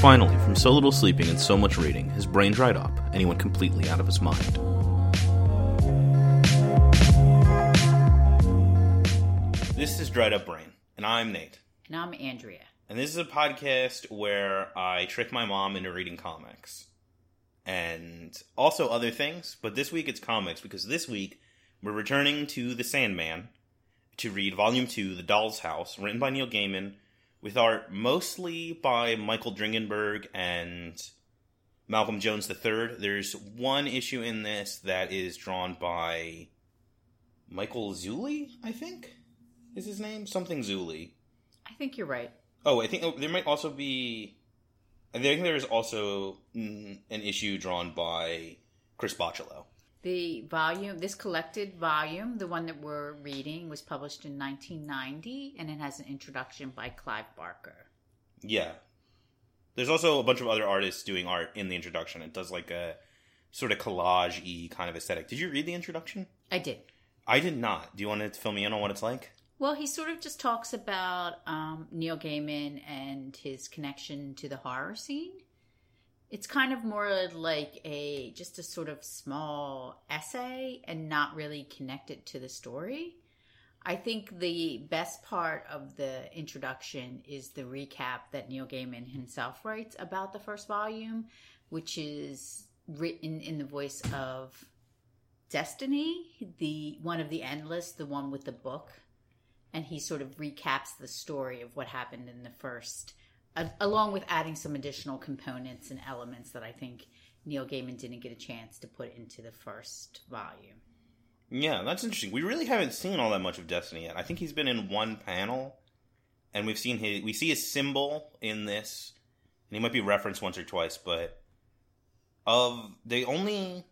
Finally, from so little sleeping and so much reading, his brain dried up and he went completely out of his mind. This is Dried Up Brain, and I'm Nate. And I'm Andrea. And this is a podcast where I trick my mom into reading comics. And also other things, but this week it's comics because this week we're returning to The Sandman to read Volume 2, The Doll's House, written by Neil Gaiman, with art mostly by Michael Dringenberg and Malcolm Jones III. There's one issue in this that is drawn by Michael Zulli, I think, is his name? Something Zulli. I think you're right. Oh, I think oh, there might also be. I think there is also an issue drawn by Chris Bachalo. The volume, this collected volume, the one that we're reading, was published in 1990, and it has an introduction by Clive Barker. Yeah. There's also a bunch of other artists doing art in the introduction. It does like a sort of collage y kind of aesthetic. Did you read the introduction? I did. I did not. Do you want to fill me in on what it's like? Well, he sort of just talks about um, Neil Gaiman and his connection to the horror scene. It's kind of more like a just a sort of small essay and not really connected to the story. I think the best part of the introduction is the recap that Neil Gaiman himself writes about the first volume, which is written in the voice of Destiny, the one of the endless, the one with the book, and he sort of recaps the story of what happened in the first, along with adding some additional components and elements that I think Neil Gaiman didn't get a chance to put into the first volume. Yeah, that's interesting. We really haven't seen all that much of Destiny yet. I think he's been in one panel, and we've seen his. We see his symbol in this, and he might be referenced once or twice. But of the only,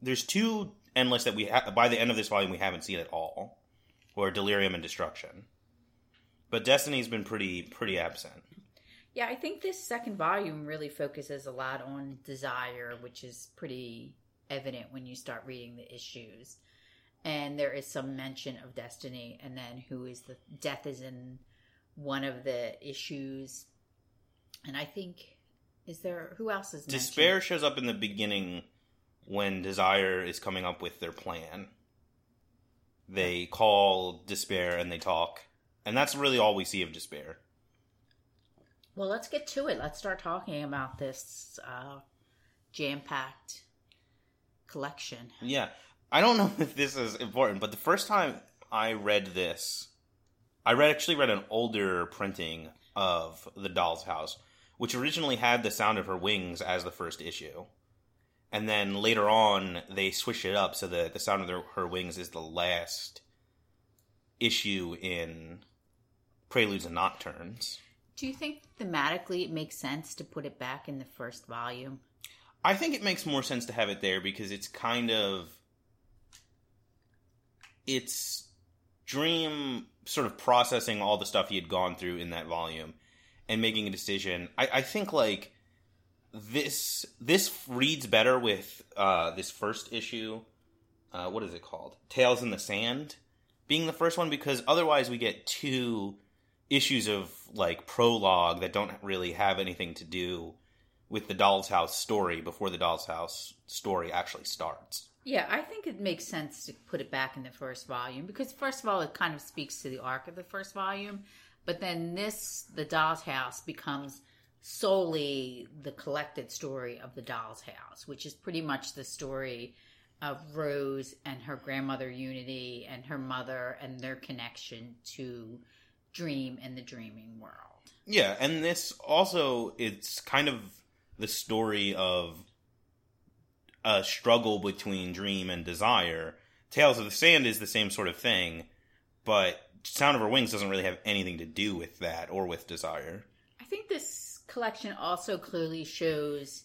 there's two endless that we ha- by the end of this volume we haven't seen at all, or Delirium and Destruction. But Destiny's been pretty pretty absent. Yeah, I think this second volume really focuses a lot on desire, which is pretty evident when you start reading the issues. And there is some mention of destiny, and then who is the death is in one of the issues. And I think is there who else is mentioned? Despair shows up in the beginning when Desire is coming up with their plan. They call Despair and they talk, and that's really all we see of Despair. Well, let's get to it. Let's start talking about this uh, jam-packed collection. Yeah. I don't know if this is important, but the first time I read this, I read actually read an older printing of The Doll's House, which originally had The Sound of Her Wings as the first issue. And then later on, they switched it up so that The Sound of Her- Her Wings is the last issue in Preludes and Nocturnes. Do you think thematically it makes sense to put it back in the first volume? I think it makes more sense to have it there because it's kind of it's Dream sort of processing all the stuff he had gone through in that volume and making a decision. I, I think like this this reads better with uh, this first issue. Uh, what is it called? Tales in the Sand being the first one because otherwise we get two issues of like prologue that don't really have anything to do with the Doll's House story before the Doll's House story actually starts. Yeah, I think it makes sense to put it back in the first volume because, first of all, it kind of speaks to the arc of the first volume. But then this, the Doll's House, becomes solely the collected story of the Doll's House, which is pretty much the story of Rose and her grandmother Unity and her mother and their connection to Dream and the dreaming world. Yeah, and this also it's kind of the story of a struggle between dream and desire. Tales of the Sand is the same sort of thing, but Sound of Her Wings doesn't really have anything to do with that or with desire. I think this collection also clearly shows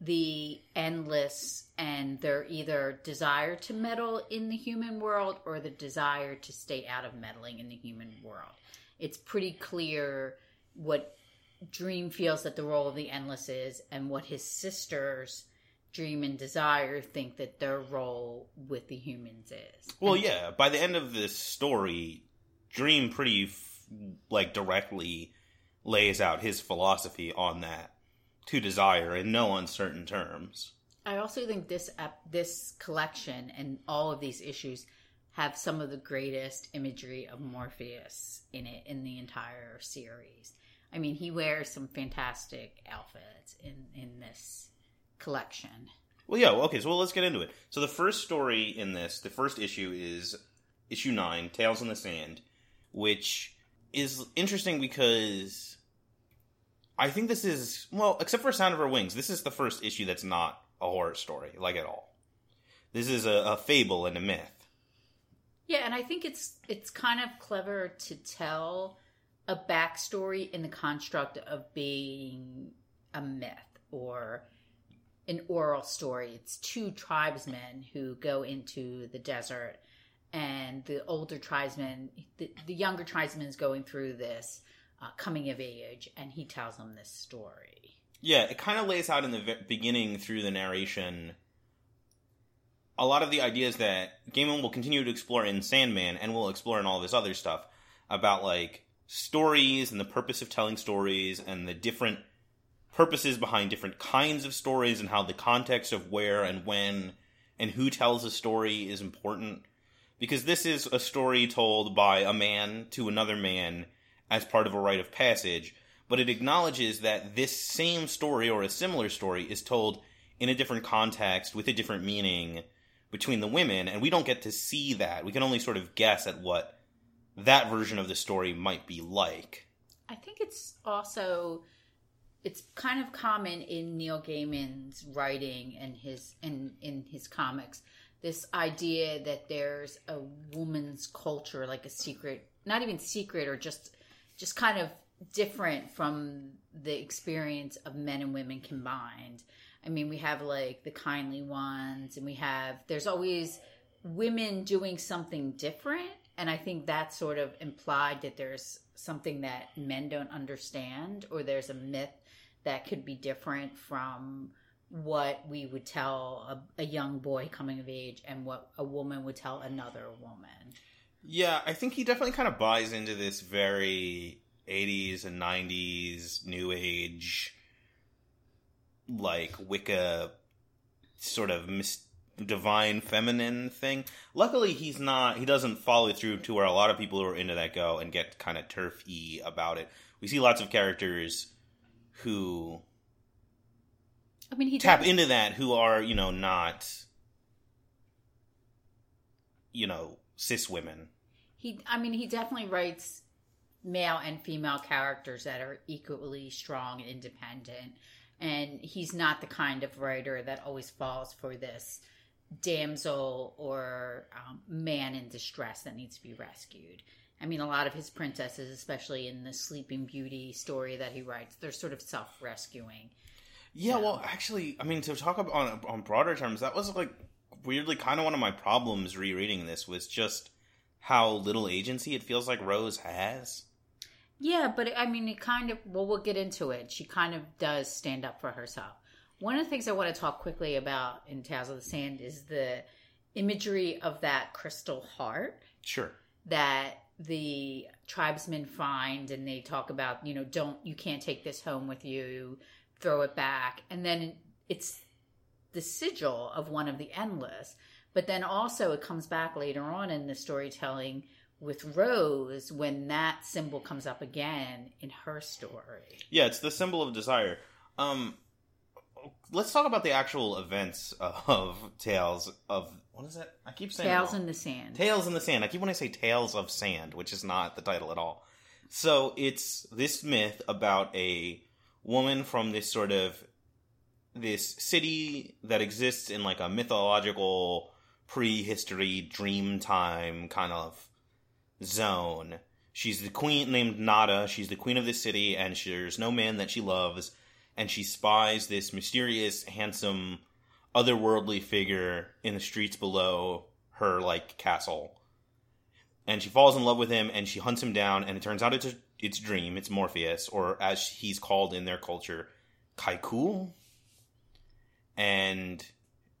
the endless and their either desire to meddle in the human world or the desire to stay out of meddling in the human world. It's pretty clear what Dream feels that the role of the endless is and what his sisters Dream and Desire think that their role with the humans is. Well, yeah, by the end of this story, Dream pretty f- like directly lays out his philosophy on that to desire in no uncertain terms. I also think this this collection and all of these issues have some of the greatest imagery of Morpheus in it in the entire series. I mean, he wears some fantastic outfits in in this collection. Well, yeah, okay, so well, let's get into it. So the first story in this, the first issue is issue 9, Tales in the Sand, which is interesting because I think this is well, except for Sound of Her Wings, this is the first issue that's not a horror story, like at all. This is a, a fable and a myth. Yeah, and I think it's it's kind of clever to tell a backstory in the construct of being a myth or an oral story. It's two tribesmen who go into the desert, and the older tribesman, the, the younger tribesman is going through this uh, coming of age, and he tells them this story. Yeah, it kind of lays out in the beginning through the narration a lot of the ideas that Gaiman will continue to explore in Sandman and will explore in all of his other stuff about like stories and the purpose of telling stories and the different purposes behind different kinds of stories and how the context of where and when and who tells a story is important because this is a story told by a man to another man as part of a rite of passage but it acknowledges that this same story or a similar story is told in a different context with a different meaning between the women, and we don't get to see that. We can only sort of guess at what that version of the story might be like. I think it's also it's kind of common in Neil Gaiman's writing and his in in his comics this idea that there's a woman's culture like a secret not even secret or just just kind of different from the experience of men and women combined I mean, we have like the kindly ones, and we have, there's always women doing something different. And I think that's sort of implied that there's something that men don't understand, or there's a myth that could be different from what we would tell a, a young boy coming of age and what a woman would tell another woman. Yeah, I think he definitely kind of buys into this very 80s and 90s new age like Wicca sort of mis- divine feminine thing. Luckily, he's not. He doesn't follow through to where a lot of people who are into that go and get kind of turfy about it. We see lots of characters who. I mean, he tap does- into that who are you know not. You know, cis women. He, I mean, he definitely writes male and female characters that are equally strong and independent and he's not the kind of writer that always falls for this damsel or um, man in distress that needs to be rescued. I mean, a lot of his princesses, especially in the Sleeping Beauty story that he writes, they're sort of self rescuing. Yeah, So- well, actually, I mean, to talk about on, on broader terms, that was like weirdly kind of one of my problems rereading this was just how little agency it feels like Rose has. Yeah, but I mean, it kind of, well, we'll get into it. She kind of does stand up for herself. One of the things I want to talk quickly about in Tales of the Sand is the imagery of that crystal heart. Sure. that the tribesmen find and they talk about you know don't you can't take this home with you throw it back and then it's the sigil of one of the endless but then also it comes back later on in the storytelling with rose when that symbol comes up again in her story Yeah, it's the symbol of desire. Um, let's talk about the actual events of Tales of what is it? I keep saying tales in the sand Tales in the Sand. I keep when I say Tales of Sand, which is not the title at all. So it's this myth about a woman from this sort of this city that exists in like a mythological prehistory dream time kind of zone. She's the queen named Nada. She's the queen of this city, and there's no man that she loves. And she spies this mysterious, handsome, otherworldly figure in the streets below her like castle. And she falls in love with him, and she hunts him down. And it turns out it's a, it's Dream. It's Morpheus, or as he's called in their culture, Kaiku. And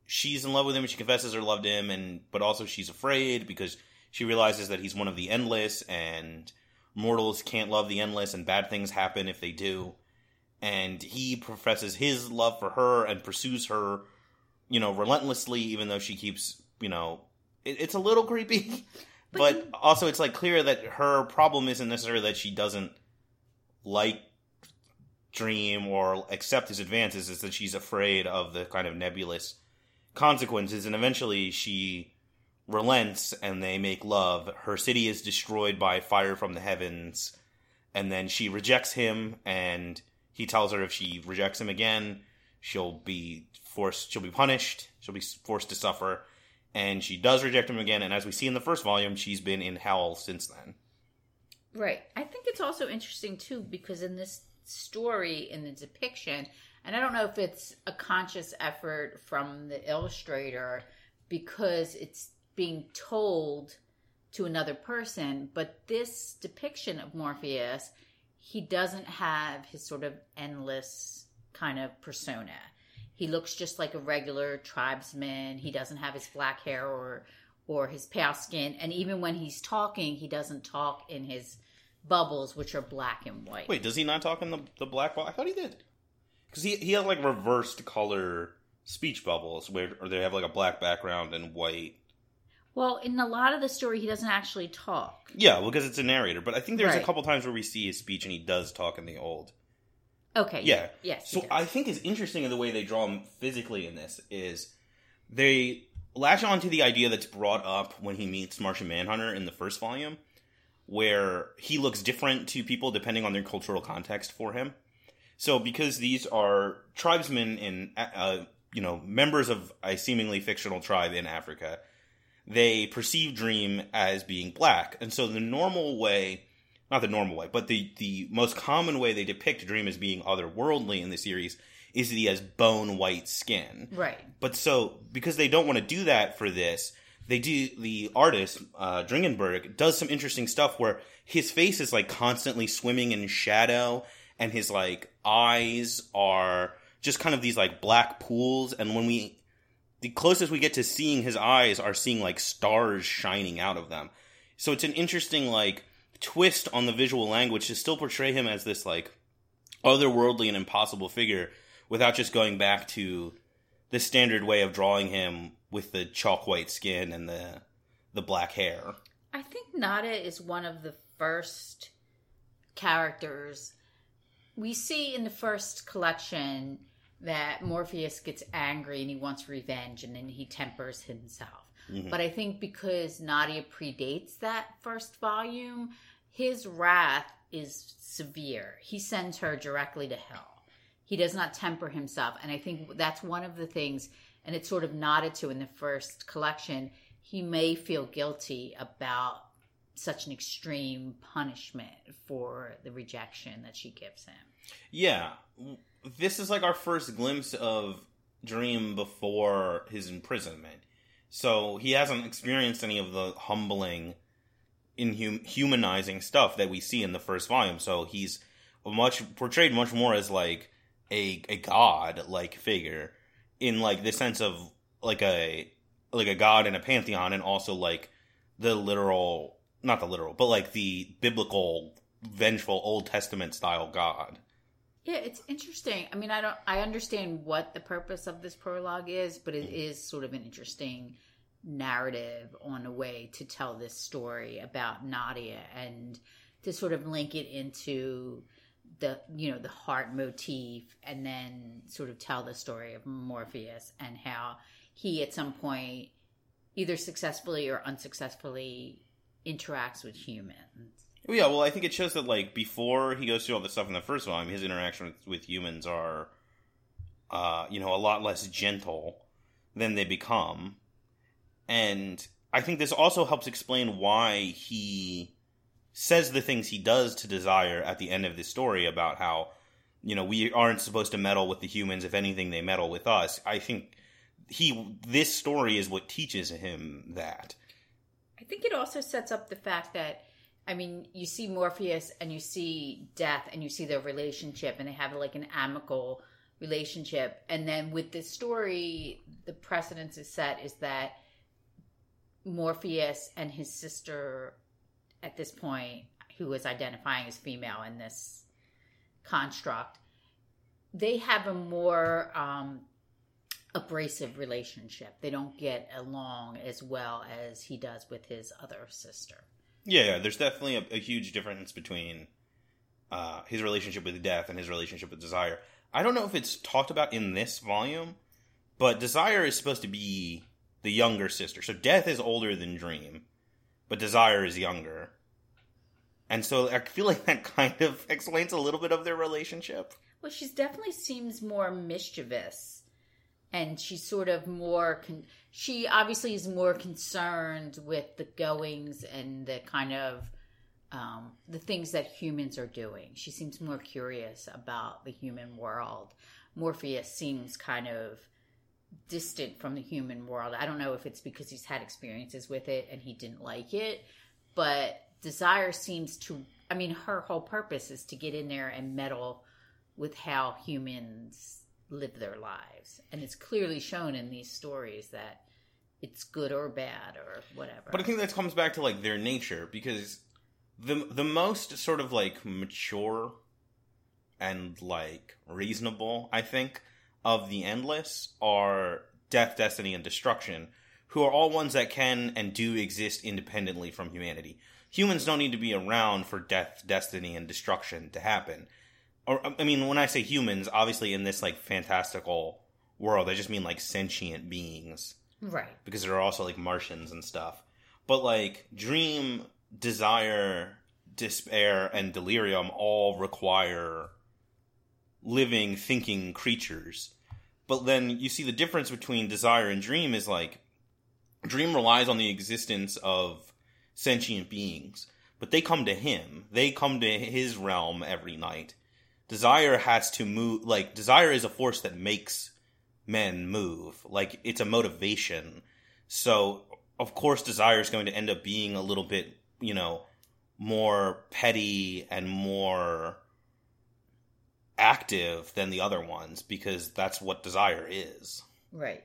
she's in love with him, and she confesses her love to him, and but also she's afraid because she realizes that he's one of the endless, and mortals can't love the endless and bad things happen if they do. And he professes his love for her and pursues her, you know, relentlessly, even though she keeps, you know, it, it's a little creepy. But, but also, it's like clear that her problem isn't necessarily that she doesn't like Dream or accept his advances, is that she's afraid of the kind of nebulous consequences. And eventually, she relents and they make love. Her city is destroyed by fire from the heavens, and then she rejects him, and he tells her if she rejects him again, she'll be forced, she'll be punished, she'll be forced to suffer. And she does reject him again, and as we see in the first volume, she's been in hell since then. Right. I think it's also interesting too because in this story, in the depiction, and I don't know if it's a conscious effort from the illustrator because it's being told to another person, but this depiction of Morpheus, he doesn't have his sort of endless kind of persona. He looks just like a regular tribesman. He doesn't have his black hair or or his pale skin, and even when he's talking, he doesn't talk in his bubbles, which are black and white. Wait, does he not talk in the the black bubble? I thought he did, because he he has like reversed color speech bubbles where or they have like a black background and white well, in a lot of the story, he doesn't actually talk. Yeah, well, because it's a narrator. But I think there's right. a couple times where we see his speech and he does talk in the old. Okay. Yeah. Yes. So I think is interesting in the way they draw him physically in this is they latch on to the idea that's brought up when he meets Martian Manhunter in the first volume, where he looks different to people depending on their cultural context for him. So because these are tribesmen in, uh, you know, members of a seemingly fictional tribe in Africa they perceive Dream as being black. And so the normal way, not the normal way, but the, the most common way they depict Dream as being otherworldly in the series is that he has bone white skin. Right. But so, because they don't want to do that for this, they do, the artist, uh, Dringenberg, does some interesting stuff where his face is like constantly swimming in shadow and his like eyes are just kind of these like black pools. And when we the closest we get to seeing his eyes are seeing like stars shining out of them. So it's an interesting like twist on the visual language to still portray him as this like otherworldly and impossible figure without just going back to the standard way of drawing him with the chalk white skin and the the black hair. I think Nadia is one of the first characters we see in the first collection that Morpheus gets angry and he wants revenge and then he tempers himself. Mm-hmm. But I think because Nadia predates that first volume, his wrath is severe. He sends her directly to hell. He does not temper himself. And I think that's one of the things, and it's sort of nodded to in the first collection. He may feel guilty about such an extreme punishment for the rejection that she gives him. Yeah this is like our first glimpse of Dream before his imprisonment. So he hasn't experienced any of the humbling, inhumanizing stuff that we see in the first volume. So he's much portrayed much more as like a a god like figure in like the sense of like a like a god in a pantheon and also like the literal not the literal but like the biblical vengeful old testament style god yeah, it's interesting. I mean, I don't I understand what the purpose of this prologue is, but it mm. is sort of an interesting narrative on a way to tell this story about Nadia and to sort of link it into the you know the heart motif and then sort of tell the story of Morpheus and how he at some point either successfully or unsuccessfully interacts with humans. Yeah, well, I think it shows that like before he goes through all this stuff in the first volume, his interaction with, with humans are, uh, you know, a lot less gentle than they become, and I think this also helps explain why he says the things he does to Desire at the end of this story about how, you know, we aren't supposed to meddle with the humans. If anything, they meddle with us. I think he this story is what teaches him that. I think it also sets up the fact that I mean, you see Morpheus and you see Death and you see their relationship and they have like an amicable relationship. And then with this story, the precedence is set is that Morpheus and his sister at this point, who is identifying as female in this construct, they have a more um, abrasive relationship. They don't get along as well as he does with his other sister. Yeah, there's definitely a, a huge difference between uh, his relationship with Death and his relationship with Desire. I don't know if it's talked about in this volume, but Desire is supposed to be the younger sister. So Death is older than Dream, but Desire is younger. And so I feel like that kind of explains a little bit of their relationship. Well, she definitely seems more mischievous. And she's sort of more. Con- she obviously is more concerned with the goings and the kind of um, the things that humans are doing. She seems more curious about the human world. Morpheus seems kind of distant from the human world. I don't know if it's because he's had experiences with it and he didn't like it, but Desire seems to, I mean, her whole purpose is to get in there and meddle with how humans live their lives. And it's clearly shown in these stories that it's good or bad or whatever. But I think that comes back to like their nature because the the most sort of like mature and like reasonable, I think, of the endless are death, destiny, and destruction, who are all ones that can and do exist independently from humanity. Humans don't need to be around for death, destiny, and destruction to happen. Or um, I mean, when I say humans, obviously in this like fantastical world, I just mean like sentient beings, right? Because there are also like Martians and stuff. But like dream, desire, despair, and delirium all require living, thinking creatures. But then you see the difference between desire and dream is like dream relies on the existence of sentient beings, but they come to him. They come to his realm every night. Desire has to move like desire is a force that makes men move. Like it's a motivation. So of course desire is going to end up being a little bit, you know, more petty and more active than the other ones because that's what desire is. Right.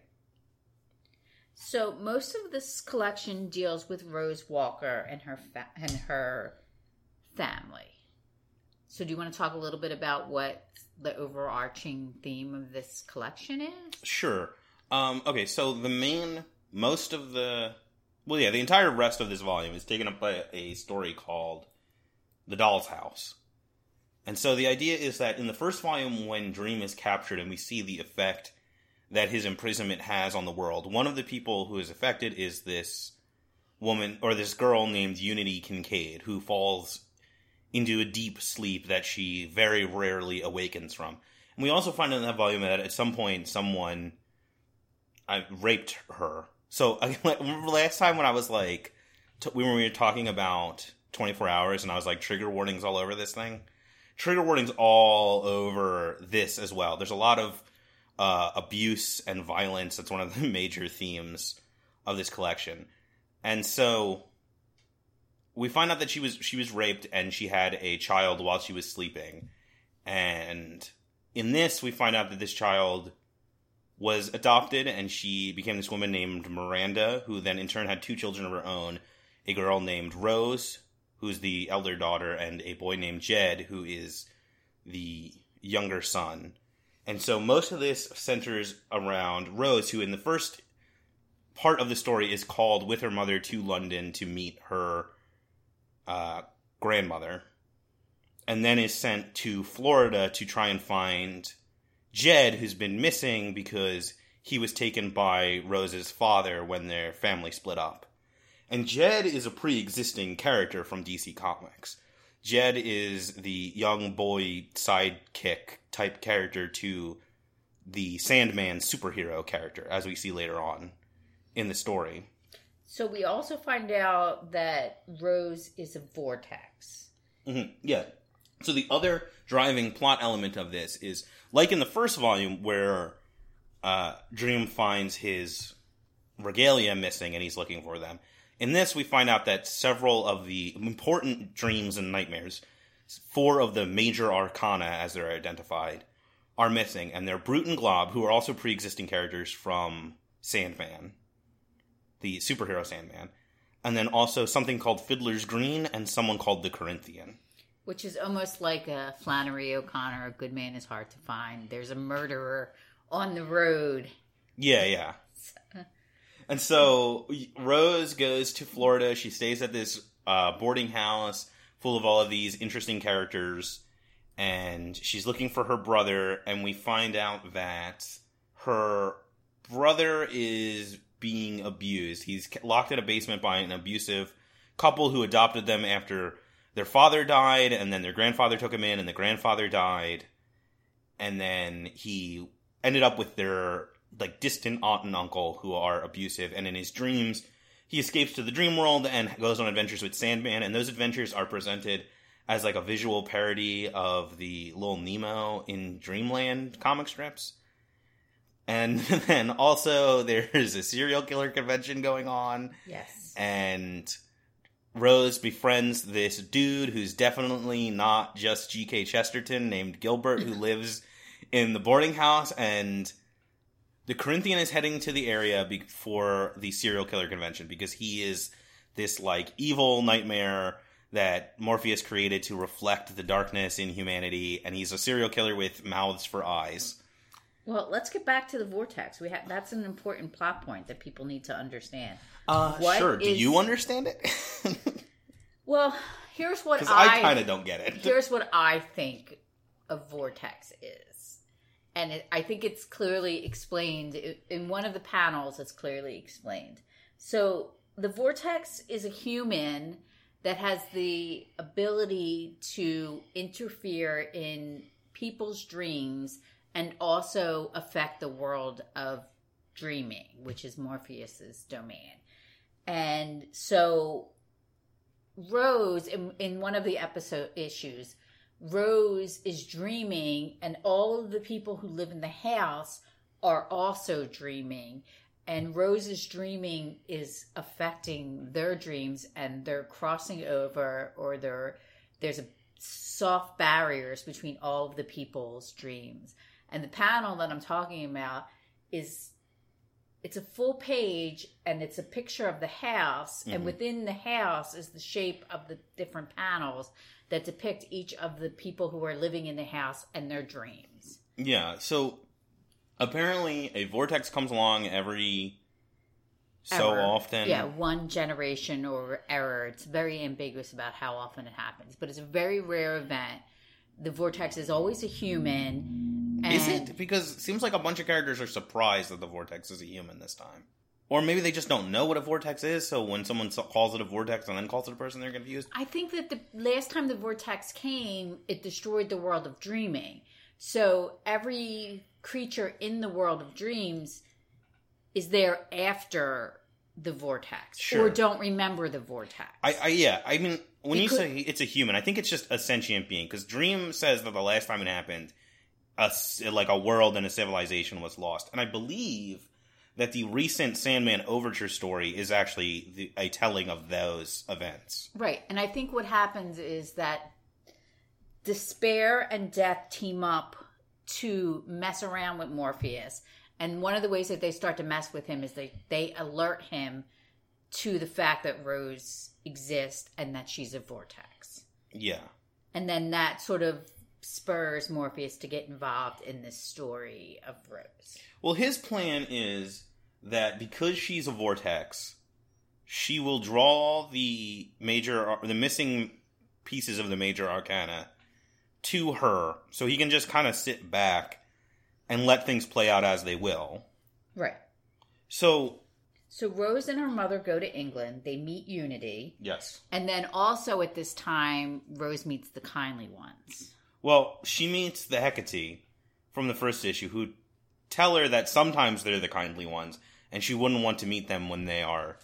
So most of this collection deals with Rose Walker and her fa- and her family. So do you want to talk a little bit about what the overarching theme of this collection is? Sure. Um, okay, so the main most of the well yeah, the entire rest of this volume is taken up by a story called The Doll's House. And so the idea is that in the first volume, when Dream is captured and we see the effect that his imprisonment has on the world, one of the people who is affected is this woman or this girl named Unity Kincaid, who falls into a deep sleep that she very rarely awakens from. And we also find in that volume that at some point someone I raped her. So last time when I was like, t- we were talking about 24 hours and I was like trigger warnings all over this thing trigger warnings all over this as well. There's a lot of uh, abuse and violence. That's one of the major themes of this collection, and so we find out that she was she was raped and she had a child while she was sleeping, and in this we find out that this child was adopted and she became this woman named Miranda, who then in turn had two children of her own, a girl named Rose, who's the elder daughter, and a boy named Jed, who is the younger son. And so most of this centers around Rose, who in the first part of the story is called with her mother to London to meet her uh, grandmother, and then is sent to Florida to try and find Jed, who's been missing because he was taken by Rose's father when their family split up. And Jed is a pre existing character from DC Comics. Jed is the young boy sidekick type character to the Sandman superhero character, as we see later on in the story. So we also find out that Rose is a vortex. Mm-hmm. Yeah. So the other driving plot element of this is like in the first volume where uh, Dream finds his regalia missing and he's looking for them. In this, we find out that several of the important dreams and nightmares, four of the major arcana as they're identified, are missing, and they're Brute and Glob, who are also pre existing characters from Sandman, the superhero Sandman, and then also something called Fiddler's Green and someone called the Corinthian. Which is almost like a Flannery O'Connor, a good man is hard to find. There's a murderer on the road. Yeah, yeah. And so Rose goes to Florida. She stays at this uh, boarding house full of all of these interesting characters, and she's looking for her brother. And we find out that her brother is being abused. He's locked in a basement by an abusive couple who adopted them after their father died, and then their grandfather took him in, and the grandfather died, and then he ended up with their like distant aunt and uncle who are abusive, and in his dreams he escapes to the dream world and goes on adventures with Sandman, and those adventures are presented as like a visual parody of the Little Nemo in Dreamland comic strips. And then also there's a serial killer convention going on. Yes. And Rose befriends this dude who's definitely not just G.K. Chesterton named Gilbert who lives in the boarding house and the Corinthian is heading to the area before the serial killer convention because he is this like evil nightmare that Morpheus created to reflect the darkness in humanity, and he's a serial killer with mouths for eyes. Well, let's get back to the vortex. We have that's an important plot point that people need to understand. Uh, What sure. Do is- you understand it? Well, here's what I, I, kind of don't get it. here's what I think a vortex is, and it, I think it's clearly explained in one of the panels. It's clearly explained. So the vortex is a human that has the ability to interfere in people's dreams and also affect the world of dreaming, which is Morpheus's domain. And so Rose in, in one of the episode issues, Rose is dreaming, and all of the people who live in the house are also dreaming. And Rose's dreaming is affecting their dreams, and they're crossing over, or they're, there's a soft barriers between all of the people's dreams. And the panel that I'm talking about is it's a full page and it's a picture of the house and Mhm. within the house is the shape of the different panels that depict each of the people who are living in the house and their dreams Yeah, so apparently a vortex comes along every so Ever. often. yeah one generation or error it's very ambiguous about how often it happens but it's a very rare event the vortex is always a human and Is it? Because it seems like a bunch of characters are surprised that the vortex is a human this time. Or maybe they just don't know what a vortex is, so when someone calls it a vortex and then calls it a person, they're confused. I think that the last time the vortex came, it destroyed the world of dreaming. So every creature in the world of dreams is there after the vortex Sure. or don't remember the vortex. I, I yeah, I mean, when you say it's a human, I think it's just a sentient being. Because Dream says that the last time it happened, a like a world and a civilization was lost, and I believe that the recent Sandman Overture story is actually the, a telling of those events. Right. And I think what happens is that despair and death team up to mess around with Morpheus. And one of the ways that they start to mess with him is they, they alert him to the fact that Rose exists and that she's a vortex. Yeah, And then that sort of spurs Morpheus to get involved in this story of Rose. Well, his plan is that because she's a vortex, she will draw the major, the missing pieces of the major arcana to her, so he can just kind of sit back and let things play out as they will. Right. So, So Rose and her mother go to England. They meet Unity. yes. And then also at this time, Rose meets the kindly ones. Well, she meets the Hecate from the first issue who tell her that sometimes they're the kindly ones, and she wouldn't want to meet them when they are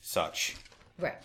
such. Right.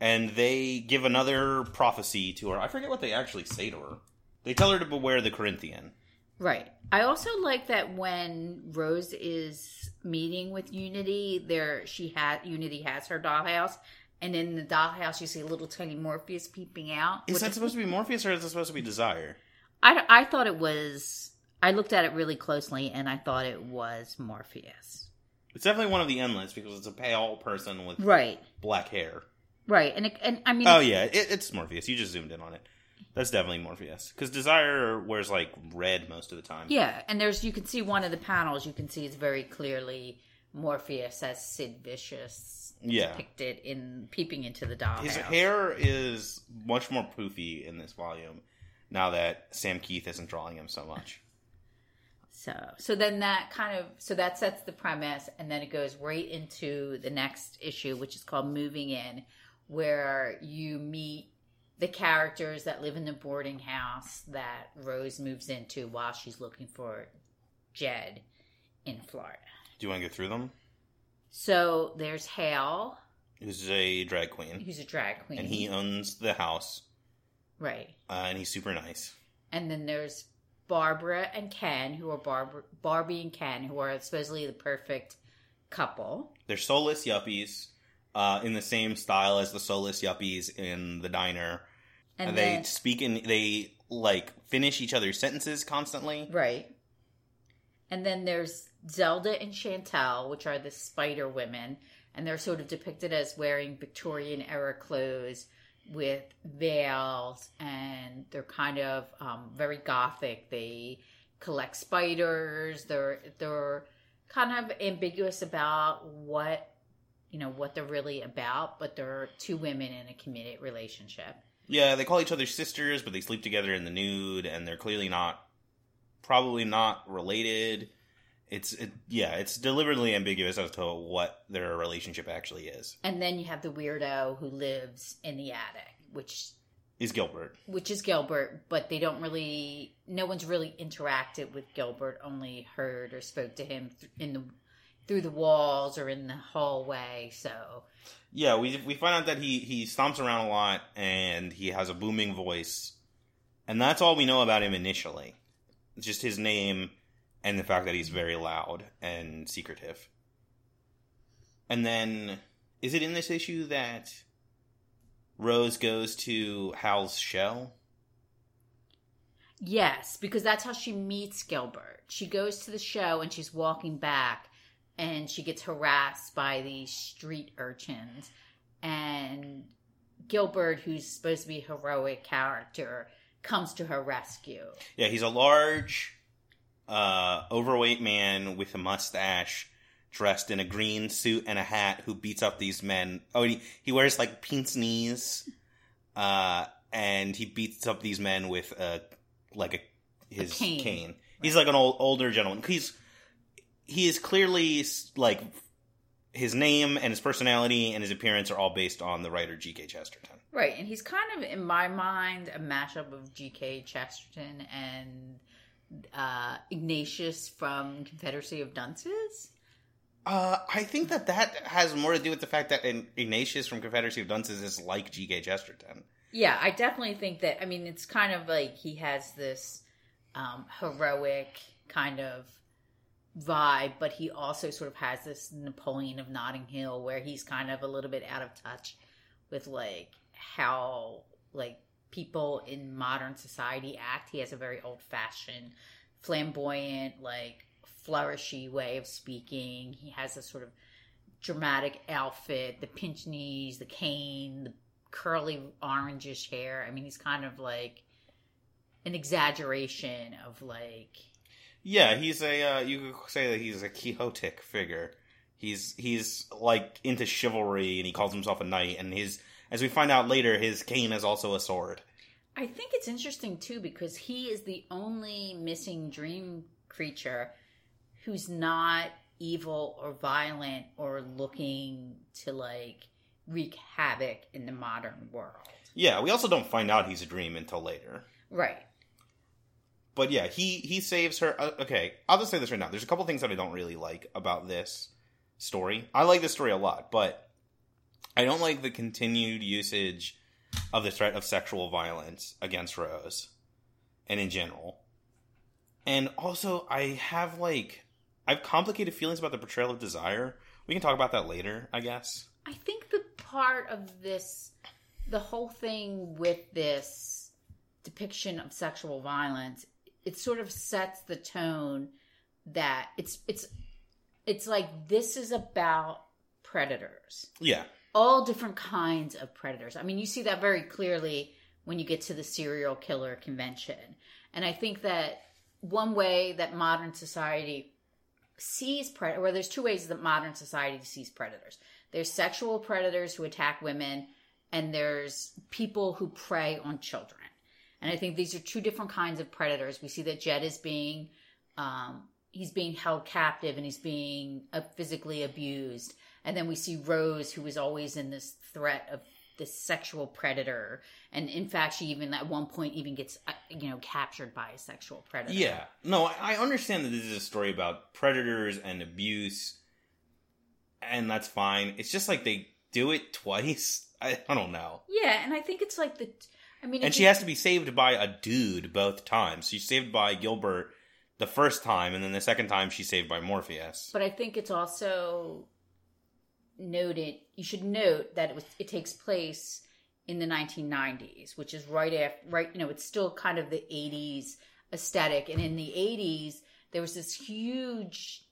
and they give another prophecy to her. I forget what they actually say to her. They tell her to beware the Corinthian. Right. I also like that when Rose is meeting with Unity, there she had Unity has her dollhouse, and in the dollhouse you see a little tiny Morpheus peeping out. Is that supposed to be Morpheus or is it supposed to be Desire? I, I thought it was. I looked at it really closely, and I thought it was Morpheus. It's definitely one of the endless because it's a pale person with Right. black hair. Right. And it, and I mean Oh yeah, it, it's Morpheus. You just zoomed in on it. That's definitely Morpheus because Desire wears like red most of the time. Yeah, and there's you can see one of the panels. You can see it's very clearly Morpheus as Sid Vicious Yeah. depicted in peeping into the dollhouse. His hair is much more poofy in this volume now that Sam Kieth isn't drawing him so much. So so then that kind of so that sets the premise, and then it goes right into the next issue, which is called Moving In, where you meet the characters that live in the boarding house that Rose moves into while she's looking for Jed in Florida. Do you want to go through them? So there's Hale, Who's a drag queen, who's a drag queen, and he owns the house, right. uh, and he's super nice. And then there's Barbara and Ken, who are Barb- Barbie and Ken, who are supposedly the perfect couple. They're soulless yuppies, uh, in the same style as the soulless yuppies in the diner. And And then, they speak in they like finish each other's sentences constantly. right. And then there's Zelda and Chantal, which are the Spider Women, and they're sort of depicted as wearing Victorian era clothes with veils, and they're kind of um, very gothic. They collect spiders. They're they're kind of ambiguous about what you know what they're really about, but they're two women in a committed relationship. Yeah, they call each other sisters, but they sleep together in the nude, and they're clearly not, probably not related. It's it, yeah, it's deliberately ambiguous as to what their relationship actually is. And then you have the weirdo who lives in the attic, which Is Gilbert? which is Gilbert, but they don't really no one's really interacted with Gilbert, only heard or spoke to him th- in the through the walls or in the hallway. So, Yeah, we we find out that he he stomps around a lot and he has a booming voice, and that's all we know about him initially. Just his name and the fact that he's very loud and secretive. And then, is it in this issue that Rose goes to Hal's show? yes, because that's how she meets Gilbert. She goes to the show and she's walking back and she gets harassed by these street urchins and Gilbert, who's supposed to be a heroic character, comes to her rescue. Yeah, he's a large, uh, overweight man with a mustache, dressed in a green suit and a hat, who beats up these men. Oh, he, he wears like pince nez, uh, and he beats up these men with uh, like a his cane. cane. He's like an old older gentleman. He's he is clearly like his name and his personality and his appearance are all based on the writer G.K. Chesterton. Right, and he's kind of, in my mind, a mashup of G.K. Chesterton and uh, Ignatius from Confederacy of Dunces. Uh, I think that that has more to do with the fact that Ignatius from Confederacy of Dunces is like G.K. Chesterton. Yeah, I definitely think that. I mean, it's kind of like he has this um, heroic kind of vibe, but he also sort of has this Napoleon of Notting Hill where he's kind of a little bit out of touch with like how like people in modern society act. He has a very old fashioned, flamboyant, like flourishy way of speaking. He has a sort of dramatic outfit, the pince nez, the cane, the curly orangish hair. I mean, he's kind of like an exaggeration of like Yeah, he's a uh, you could say that he's a Quixotic figure. He's he's like into chivalry and he calls himself a knight and his as we find out later his cane is also a sword. I think it's interesting too because he is the only missing dream creature who's not evil or violent or looking to like wreak havoc in the modern world. Yeah, we also don't find out he's a dream until later. Right. But yeah, he he saves her. Uh, okay, I'll just say this right now. There's a couple things that I don't really like about this story. I like this story a lot, but I don't like the continued usage of the threat of sexual violence against Rose and in general. And also, I have like I have complicated feelings about the portrayal of desire. We can talk about that later, I guess. I think the part of this, the whole thing with this depiction of sexual violence, it sort of sets the tone that it's it's it's like this is about predators. Yeah. All different kinds of predators. I mean, you see that very clearly when you get to the serial killer convention. And I think that one way that modern society sees predators, well, there's two ways that modern society sees predators. There's sexual predators who attack women, and there's people who prey on children. And I think these are two different kinds of predators. We see that Jed is being, um, he's being held captive and he's being uh, physically abused. And then we see Rose, who is always in this threat of this sexual predator. And in fact, she even at one point even gets, uh, you know, captured by a sexual predator. Yeah. No, I, I understand that this is a story about predators and abuse, and that's fine. It's just like they do it twice. I, I don't know. Yeah, and I think it's like the. I mean, And she you- has to be saved by a dude both times. She's saved by Gilbert the first time, and then the second time she's saved by Morpheus. But I think it's also noted. You should note that it was. It takes place in the 1990s, which is right after. Right, you know, it's still kind of the 80s aesthetic, and in the 80s there was this huge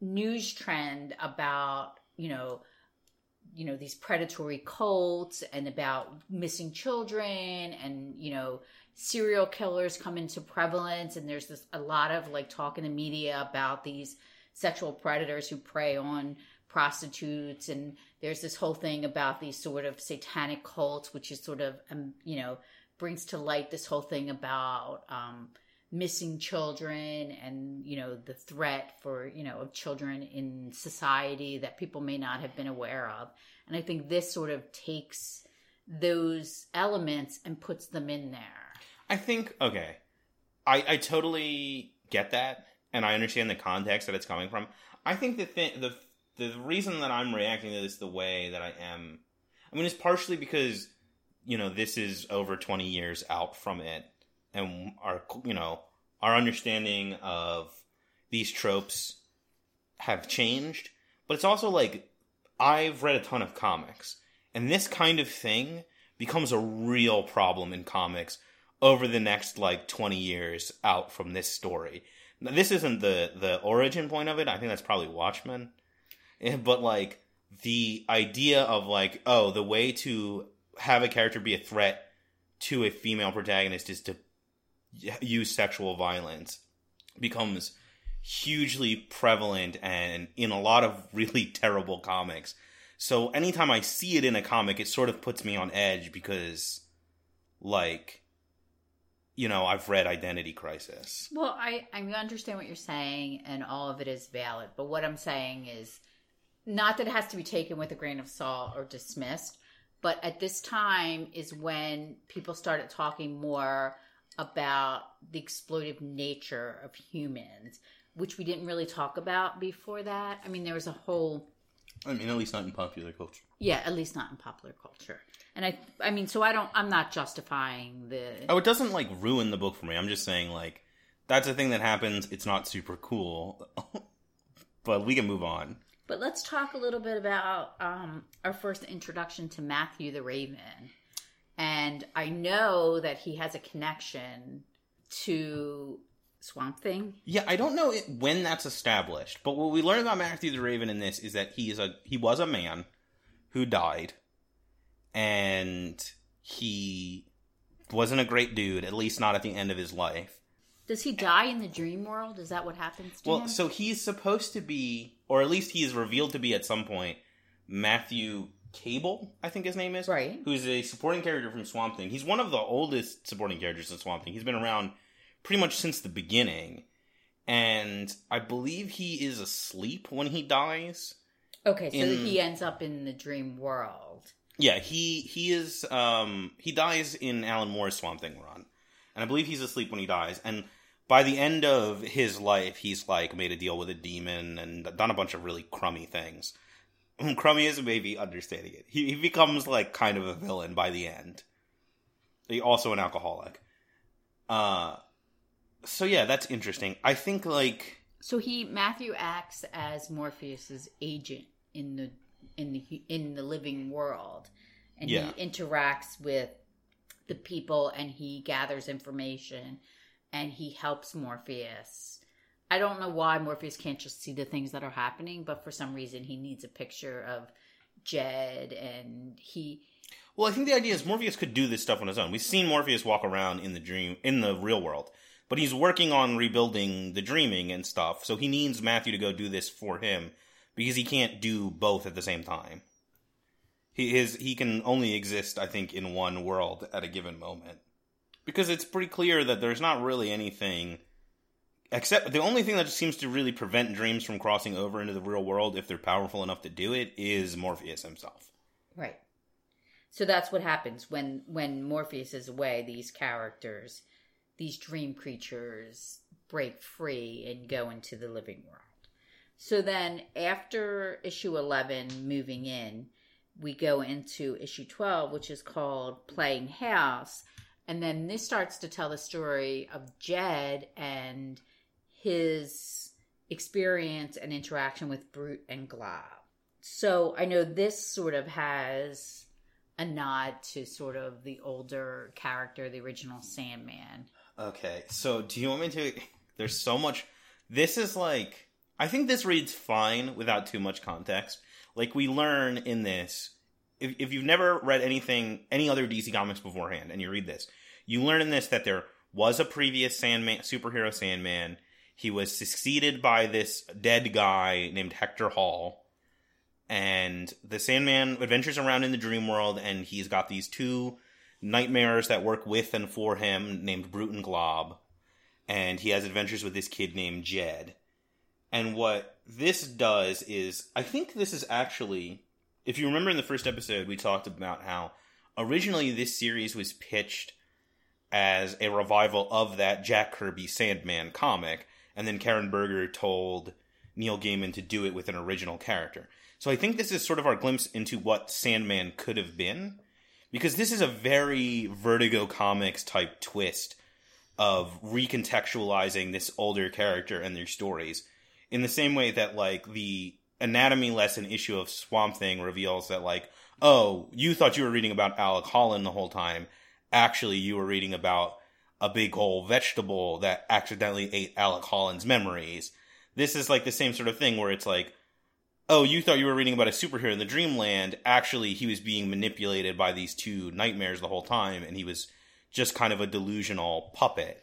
news trend about you know you know these predatory cults and about missing children and you know serial killers come into prevalence and there's this a lot of like talk in the media about these sexual predators who prey on prostitutes and there's this whole thing about these sort of satanic cults which is sort of um, you know brings to light this whole thing about um, missing children and you know the threat for you know of children in society that people may not have been aware of and i think this sort of takes those elements and puts them in there I think okay. I I totally get that, and I understand the context that it's coming from. I think the thing, the the reason that I'm reacting to this the way that I am, I mean, it's partially because you know this is over 20 years out from it, and our you know our understanding of these tropes have changed. But it's also like I've read a ton of comics, and this kind of thing becomes a real problem in comics over the next like 20 years out from this story. Now, this isn't the the origin point of it. I think that's probably Watchmen. Eh, But like the idea of like oh, the way to have a character be a threat to a female protagonist is to use sexual violence becomes hugely prevalent and in a lot of really terrible comics. So anytime I see it in a comic, it sort of puts me on edge because like you know, I've read Identity Crisis. Well, I, I understand what you're saying, and all of it is valid. But what I'm saying is not that it has to be taken with a grain of salt or dismissed, but at this time is when people started talking more about the exploitive nature of humans, which we didn't really talk about before that. I mean, there was a whole I mean, at least not in popular culture. yeah, at least not in popular culture. And I I mean, so I don't I'm not justifying the Oh, it doesn't like ruin the book for me. I'm just saying like that's a thing that happens. It's not super cool, but we can move on. But let's talk a little bit about um, our first introduction to Matthew the Raven. And I know that he has a connection to Swamp Thing. Yeah, I don't know it, when that's established, but what we learn about Matthew the Raven in this is that he is a he was a man who died, and he wasn't a great dude, at least not at the end of his life. Does he die in the dream world? Is that what happens to Well, him? so he's supposed to be, or at least he is revealed to be at some point, Matthew Cable, I think his name is, Right. Who's a supporting character from Swamp Thing. He's one of the oldest supporting characters in Swamp Thing. He's been around pretty much since the beginning, and I believe he is asleep when he dies. okay, so in- he ends up in the dream world. Yeah, he he is um he dies in Alan Moore's Swamp Thing run. And I believe he's asleep when he dies. And by the end of his life, he's like made a deal with a demon and done a bunch of really crummy things. crummy is maybe understating it. He he becomes like kind of a villain by the end. He also an alcoholic. Uh so yeah, that's interesting. I think like So he Matthew acts as Morpheus's agent in the in the in the living world, and Yeah. he interacts with the people and he gathers information and he helps Morpheus. I don't know why Morpheus can't just see the things that are happening, but for some reason he needs a picture of Jed and he Well, I think the idea is Morpheus could do this stuff on his own. We've seen Morpheus walk around in the dream in the real world, but he's working on rebuilding the dreaming and stuff. So he needs Matthew to go do this for him because he can't do both at the same time. He his he can only exist, I think, in one world at a given moment. Because it's pretty clear that there's not really anything except the only thing that seems to really prevent dreams from crossing over into the real world if they're powerful enough to do it is Morpheus himself. Right. So that's what happens when when Morpheus is away, these characters, these dream creatures break free and go into the living world. So then after issue 11 moving in, we go into issue 12 which is called Playing House and then this starts to tell the story of Jed and his experience and interaction with Brute and Glob. So I know this sort of has a nod to sort of the older character, the original Sandman. Okay, so do you want me to? There's so much. This is like. I think this reads fine without too much context. Like, we learn in this. If, if you've never read anything, any other DC comics beforehand, and you read this, you learn in this that there was a previous Sandman, superhero Sandman. He was succeeded by this dead guy named Hector Hall. And the Sandman adventures around in the dream world, and he's got these two nightmares that work with and for him named Brute and Glob. And he has adventures with this kid named Jed. And what this does is, I think this is actually, if you remember in the first episode, we talked about how originally this series was pitched as a revival of that Jack Kirby Sandman comic, and then Karen Berger told Neil Gaiman to do it with an original character. So I think this is sort of our glimpse into what Sandman could have been, because this is a very Vertigo Comics type twist of recontextualizing this older character and their stories in the same way that like the anatomy lesson issue of Swamp Thing reveals that like oh you thought you were reading about Alec Holland the whole time actually you were reading about a big old vegetable that accidentally ate Alec Holland's memories. This is like the same sort of thing where it's like, oh, you thought you were reading about a superhero in the dreamland. Actually, he was being manipulated by these two nightmares the whole time, and he was just kind of a delusional puppet.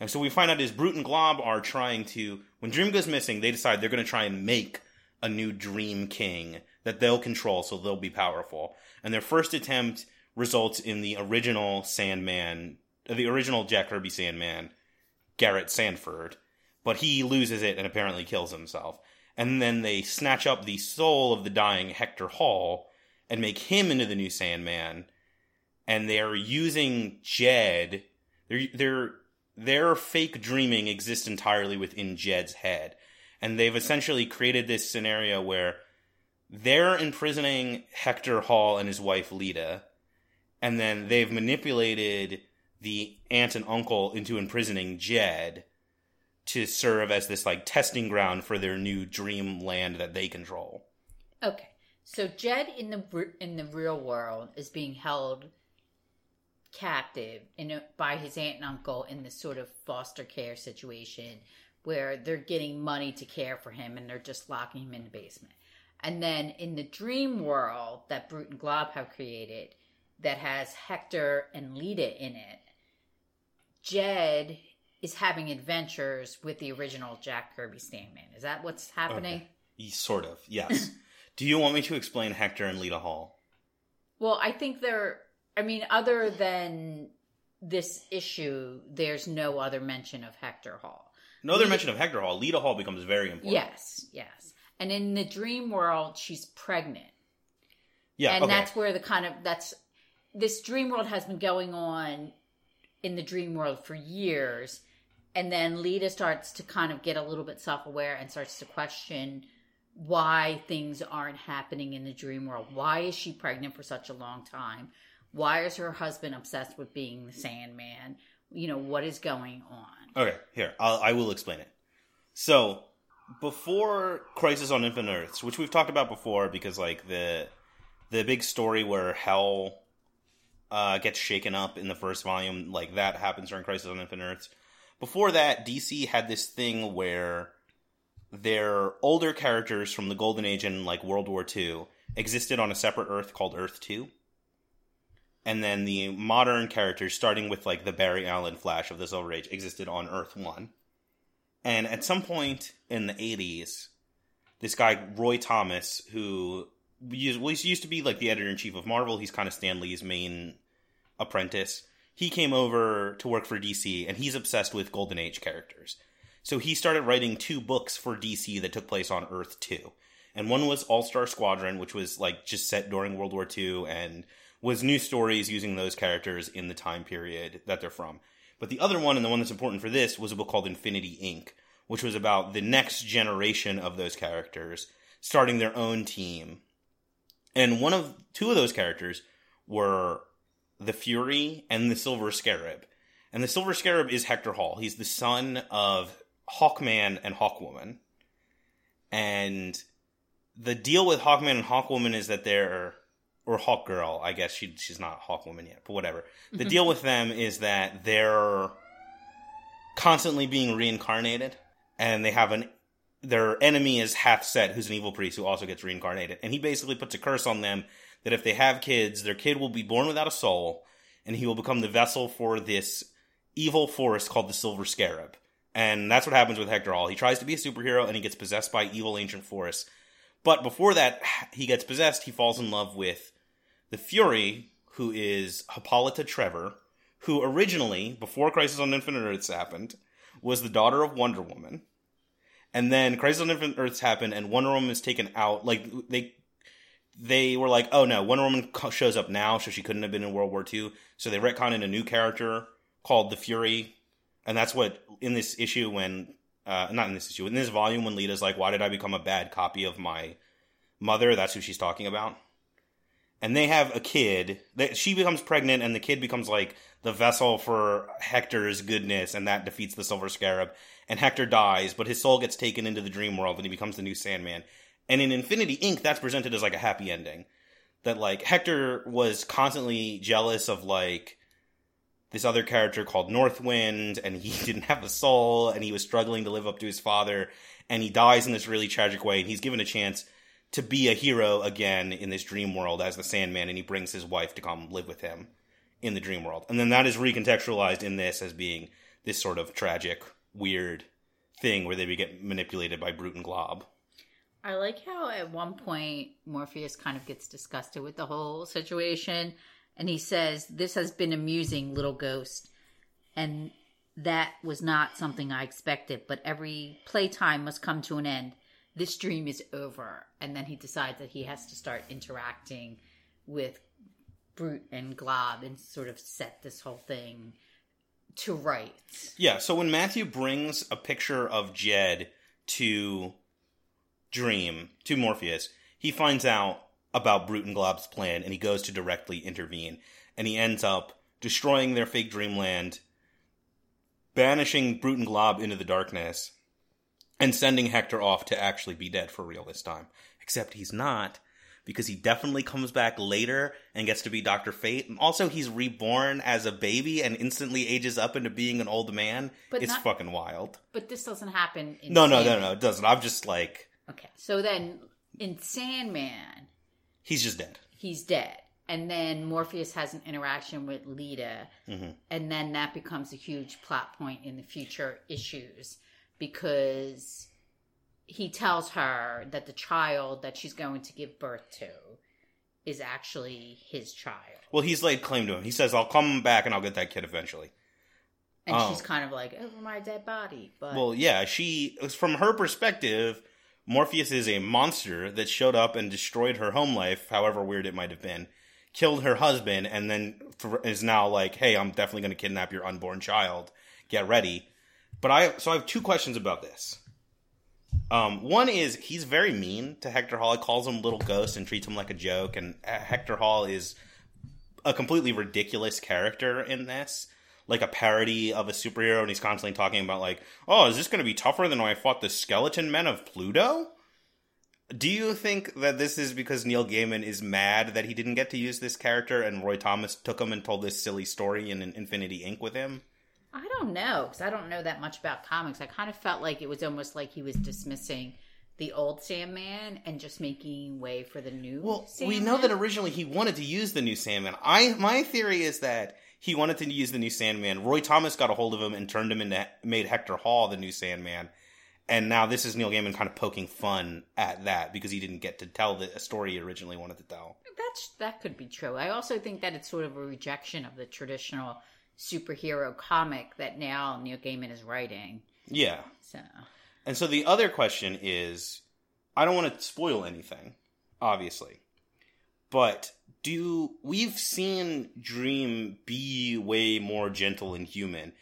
And so we find out is Brute and Glob are trying to, when Dream goes missing, they decide they're going to try and make a new Dream King that they'll control so they'll be powerful. And their first attempt results in the original Sandman, the original Jack Kirby Sandman, Garrett Sanford, but he loses it and apparently kills himself. And then they snatch up the soul of the dying Hector Hall and make him into the new Sandman. And they're using Jed. Their their their fake dreaming exists entirely within Jed's head, and they've essentially created this scenario where they're imprisoning Hector Hall and his wife Lyta, and then they've manipulated the aunt and uncle into imprisoning Jed to serve as this like testing ground for their new dream land that they control. Okay. So Jed in the in the real world is being held captive in a, by his aunt and uncle in this sort of foster care situation where they're getting money to care for him and they're just locking him in the basement. And then in the dream world that Brute and Glob have created, that has Hector and Lyta in it, Jed is having adventures with the original Jack Kirby Sandman. Is that what's happening? Okay. Sort of, yes. Do you want me to explain Hector and Lyta Hall? Well, I think they're. I mean, other than this issue, there's no other mention of Hector Hall. No other Lyta, mention of Hector Hall. Lyta Hall becomes very important. Yes, yes. And in the dream world, she's pregnant. Yeah, and okay. that's where the kind of that's this dream world has been going on in the dream world for years and then Lyta starts to kind of get a little bit self-aware and starts to question why things aren't happening in the dream world. Why is she pregnant for such a long time? Why is her husband obsessed with being the Sandman? You know, what is going on? Okay, here, I'll, I will explain it. So, before Crisis on Infinite Earths, which we've talked about before because, like, the the big story where Hell uh, gets shaken up in the first volume, like that happens during Crisis on Infinite Earths. before that, DC had this thing where their older characters from the Golden Age and like World War II existed on a separate Earth called Earth 2. And then the modern characters, starting with like the Barry Allen Flash of the Silver Age, existed on Earth 1. And at some point in the 80s, this guy, Roy Thomas, who used, well, he used to be like the editor in chief of Marvel, he's kind of Stan Lee's main apprentice. He came over to work for DC, and he's obsessed with Golden Age characters. So he started writing two books for DC that took place on Earth 2. And one was All Star Squadron, which was like just set during World War II and was new stories using those characters in the time period that they're from. But the other one, and the one that's important for this, was a book called Infinity Inc., which was about the next generation of those characters starting their own team. And one of two of those characters were the Fury and the Silver Scarab. And the Silver Scarab is Hector Hall. He's the son of Hawkman and Hawkwoman. And the deal with Hawkman and Hawkwoman is that they're or Hawkgirl, I guess she she's not Hawkwoman yet, but whatever. The mm-hmm. deal with them is that they're constantly being reincarnated, and they have an their enemy is Hath-Set, who's an evil priest who also gets reincarnated, and he basically puts a curse on them that if they have kids, their kid will be born without a soul, and he will become the vessel for this evil force called the Silver Scarab. And that's what happens with Hector Hall. He tries to be a superhero and he gets possessed by evil ancient force. But before that, he gets possessed, he falls in love with the Fury, who is Hippolyta Trevor, who originally, before Crisis on Infinite Earths happened, was the daughter of Wonder Woman. And then Crisis on Infinite Earths happened, and Wonder Woman is taken out. Like they, they were like, "Oh no, Wonder Woman shows up now, so she couldn't have been in World War II." So they retcon in a new character called the Fury, and that's what in this issue when, uh, not in this issue, in this volume when Lyta's like, "Why did I become a bad copy of my mother?" That's who she's talking about and they have a kid. That she becomes pregnant and the kid becomes like the vessel for Hector's goodness and that defeats the silver scarab. And Hector dies but his soul gets taken into the dream world and he becomes the new Sandman. And in Infinity Inc that's presented as like a happy ending. That like Hector was constantly jealous of like this other character called Northwind and he didn't have a soul and he was struggling to live up to his father and he dies in this really tragic way and he's given a chance to be a hero again in this dream world as the Sandman, and he brings his wife to come live with him in the dream world. And then that is recontextualized in this as being this sort of tragic, weird thing where they get manipulated by Brute and Glob. I like how at one point Morpheus kind of gets disgusted with the whole situation and he says, This has been amusing, little ghost. And that was not something I expected, but every playtime must come to an end this dream is over. And then he decides that he has to start interacting with Brute and Glob and sort of set this whole thing to rights. Yeah, so when Matthew brings a picture of Jed to Dream, to Morpheus, he finds out about Brute and Glob's plan and he goes to directly intervene. And he ends up destroying their fake dreamland, banishing Brute and Glob into the darkness, and sending Hector off to actually be dead for real this time. Except he's not, because he definitely comes back later and gets to be Dr. Fate. And also, he's reborn as a baby and instantly ages up into being an old man. But it's not, fucking wild. But this doesn't happen No, no, no, no, it doesn't. I'm just like. Okay, so then in Sandman. He's just dead. He's dead. And then Morpheus has an interaction with Lyta. Mm-hmm. And then that becomes a huge plot point in the future issues because he tells her that the child that she's going to give birth to is actually his child. Well, he's laid claim to him. He says, "I'll come back and I'll get that kid eventually." And um, she's kind of like, "Over my dead body." But well, yeah, she from her perspective, Morpheus is a monster that showed up and destroyed her home life, however weird it might have been, killed her husband, and then is now like, "Hey, I'm definitely going to kidnap your unborn child. Get ready." But I so I have two questions about this. Um, one is he's very mean to Hector Hall. He calls him little ghost and treats him like a joke. And uh, Hector Hall is a completely ridiculous character in this, like a parody of a superhero. And he's constantly talking about like, oh, is this going to be tougher than when I fought the skeleton men of Pluto? Do you think that this is because Neil Gaiman is mad that he didn't get to use this character and Roy Thomas took him and told this silly story in Infinity Inc. with him? I don't know because I don't know that much about comics. I kind of felt like it was almost like he was dismissing the old Sandman and just making way for the new. Well, Sandman. we know that originally he wanted to use the new Sandman. I my theory is that he wanted to use the new Sandman. Roy Thomas got a hold of him and turned him into made Hector Hall the new Sandman. And now this is Neil Gaiman kind of poking fun at that because he didn't get to tell the story he originally wanted to tell. That's that could be true. I also think that it's sort of a rejection of the traditional superhero comic that now Neil Gaiman is writing. Yeah. So And so the other question is I don't want to spoil anything, obviously. But do we've seen Dream be way more gentle and human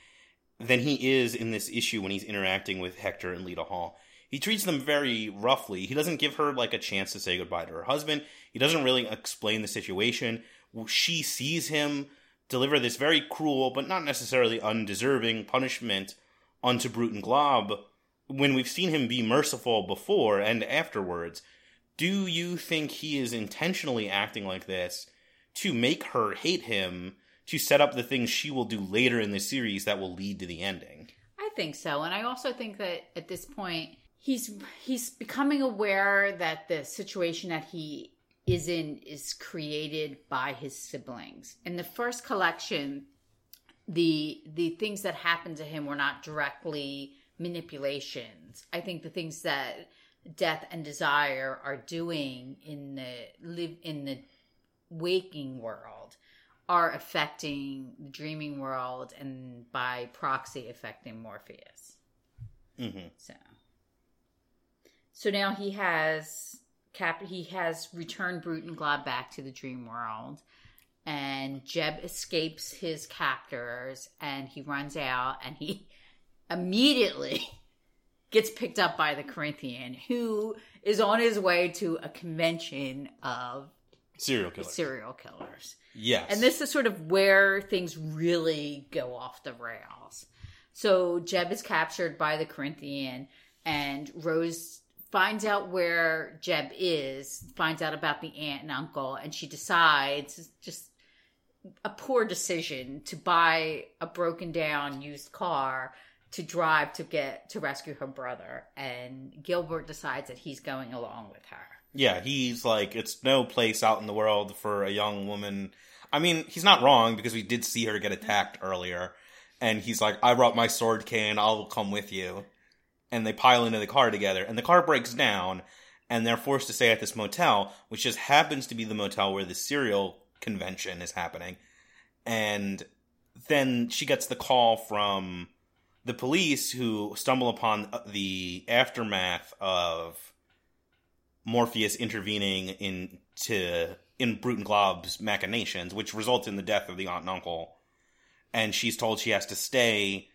than he is in this issue when he's interacting with Hector and Lyta Hall. He treats them very roughly. He doesn't give her like a chance to say goodbye to her husband. He doesn't really explain the situation. She sees him deliver this very cruel but not necessarily undeserving punishment onto Brute and Glob when we've seen him be merciful before and afterwards. Do you think he is intentionally acting like this to make her hate him to set up the things she will do later in the series that will lead to the ending? I think so, and I also think that at this point he's he's becoming aware that the situation that he is in is created by his siblings. In the first collection, the the things that happened to him were not directly manipulations. I think the things that death and desire are doing in the live in the waking world are affecting the dreaming world and by proxy affecting Morpheus. Mm-hmm. So, so now he has cap. He has returned Brute and Glob back to the dream world, and Jed escapes his captors, and he runs out, and he immediately gets picked up by the Corinthian, who is on his way to a convention of Serial killer. serial killers. yes. And this is sort of where things really go off the rails. So Jed is captured by the Corinthian, and Rose finds out where Jed is, finds out about the aunt and uncle, and she decides just a poor decision to buy a broken down used car to drive to get to rescue her brother. And Gilbert decides that he's going along with her. Yeah, he's like, it's no place out in the world for a young woman. I mean, he's not wrong because we did see her get attacked earlier. And he's like, I brought my sword cane, I'll come with you. And they pile into the car together, and the car breaks down, and they're forced to stay at this motel, which just happens to be the motel where the serial convention is happening. And then she gets the call from the police who stumble upon the aftermath of Morpheus intervening into in Brute and Glob's machinations, which results in the death of the aunt and uncle. And she's told she has to stay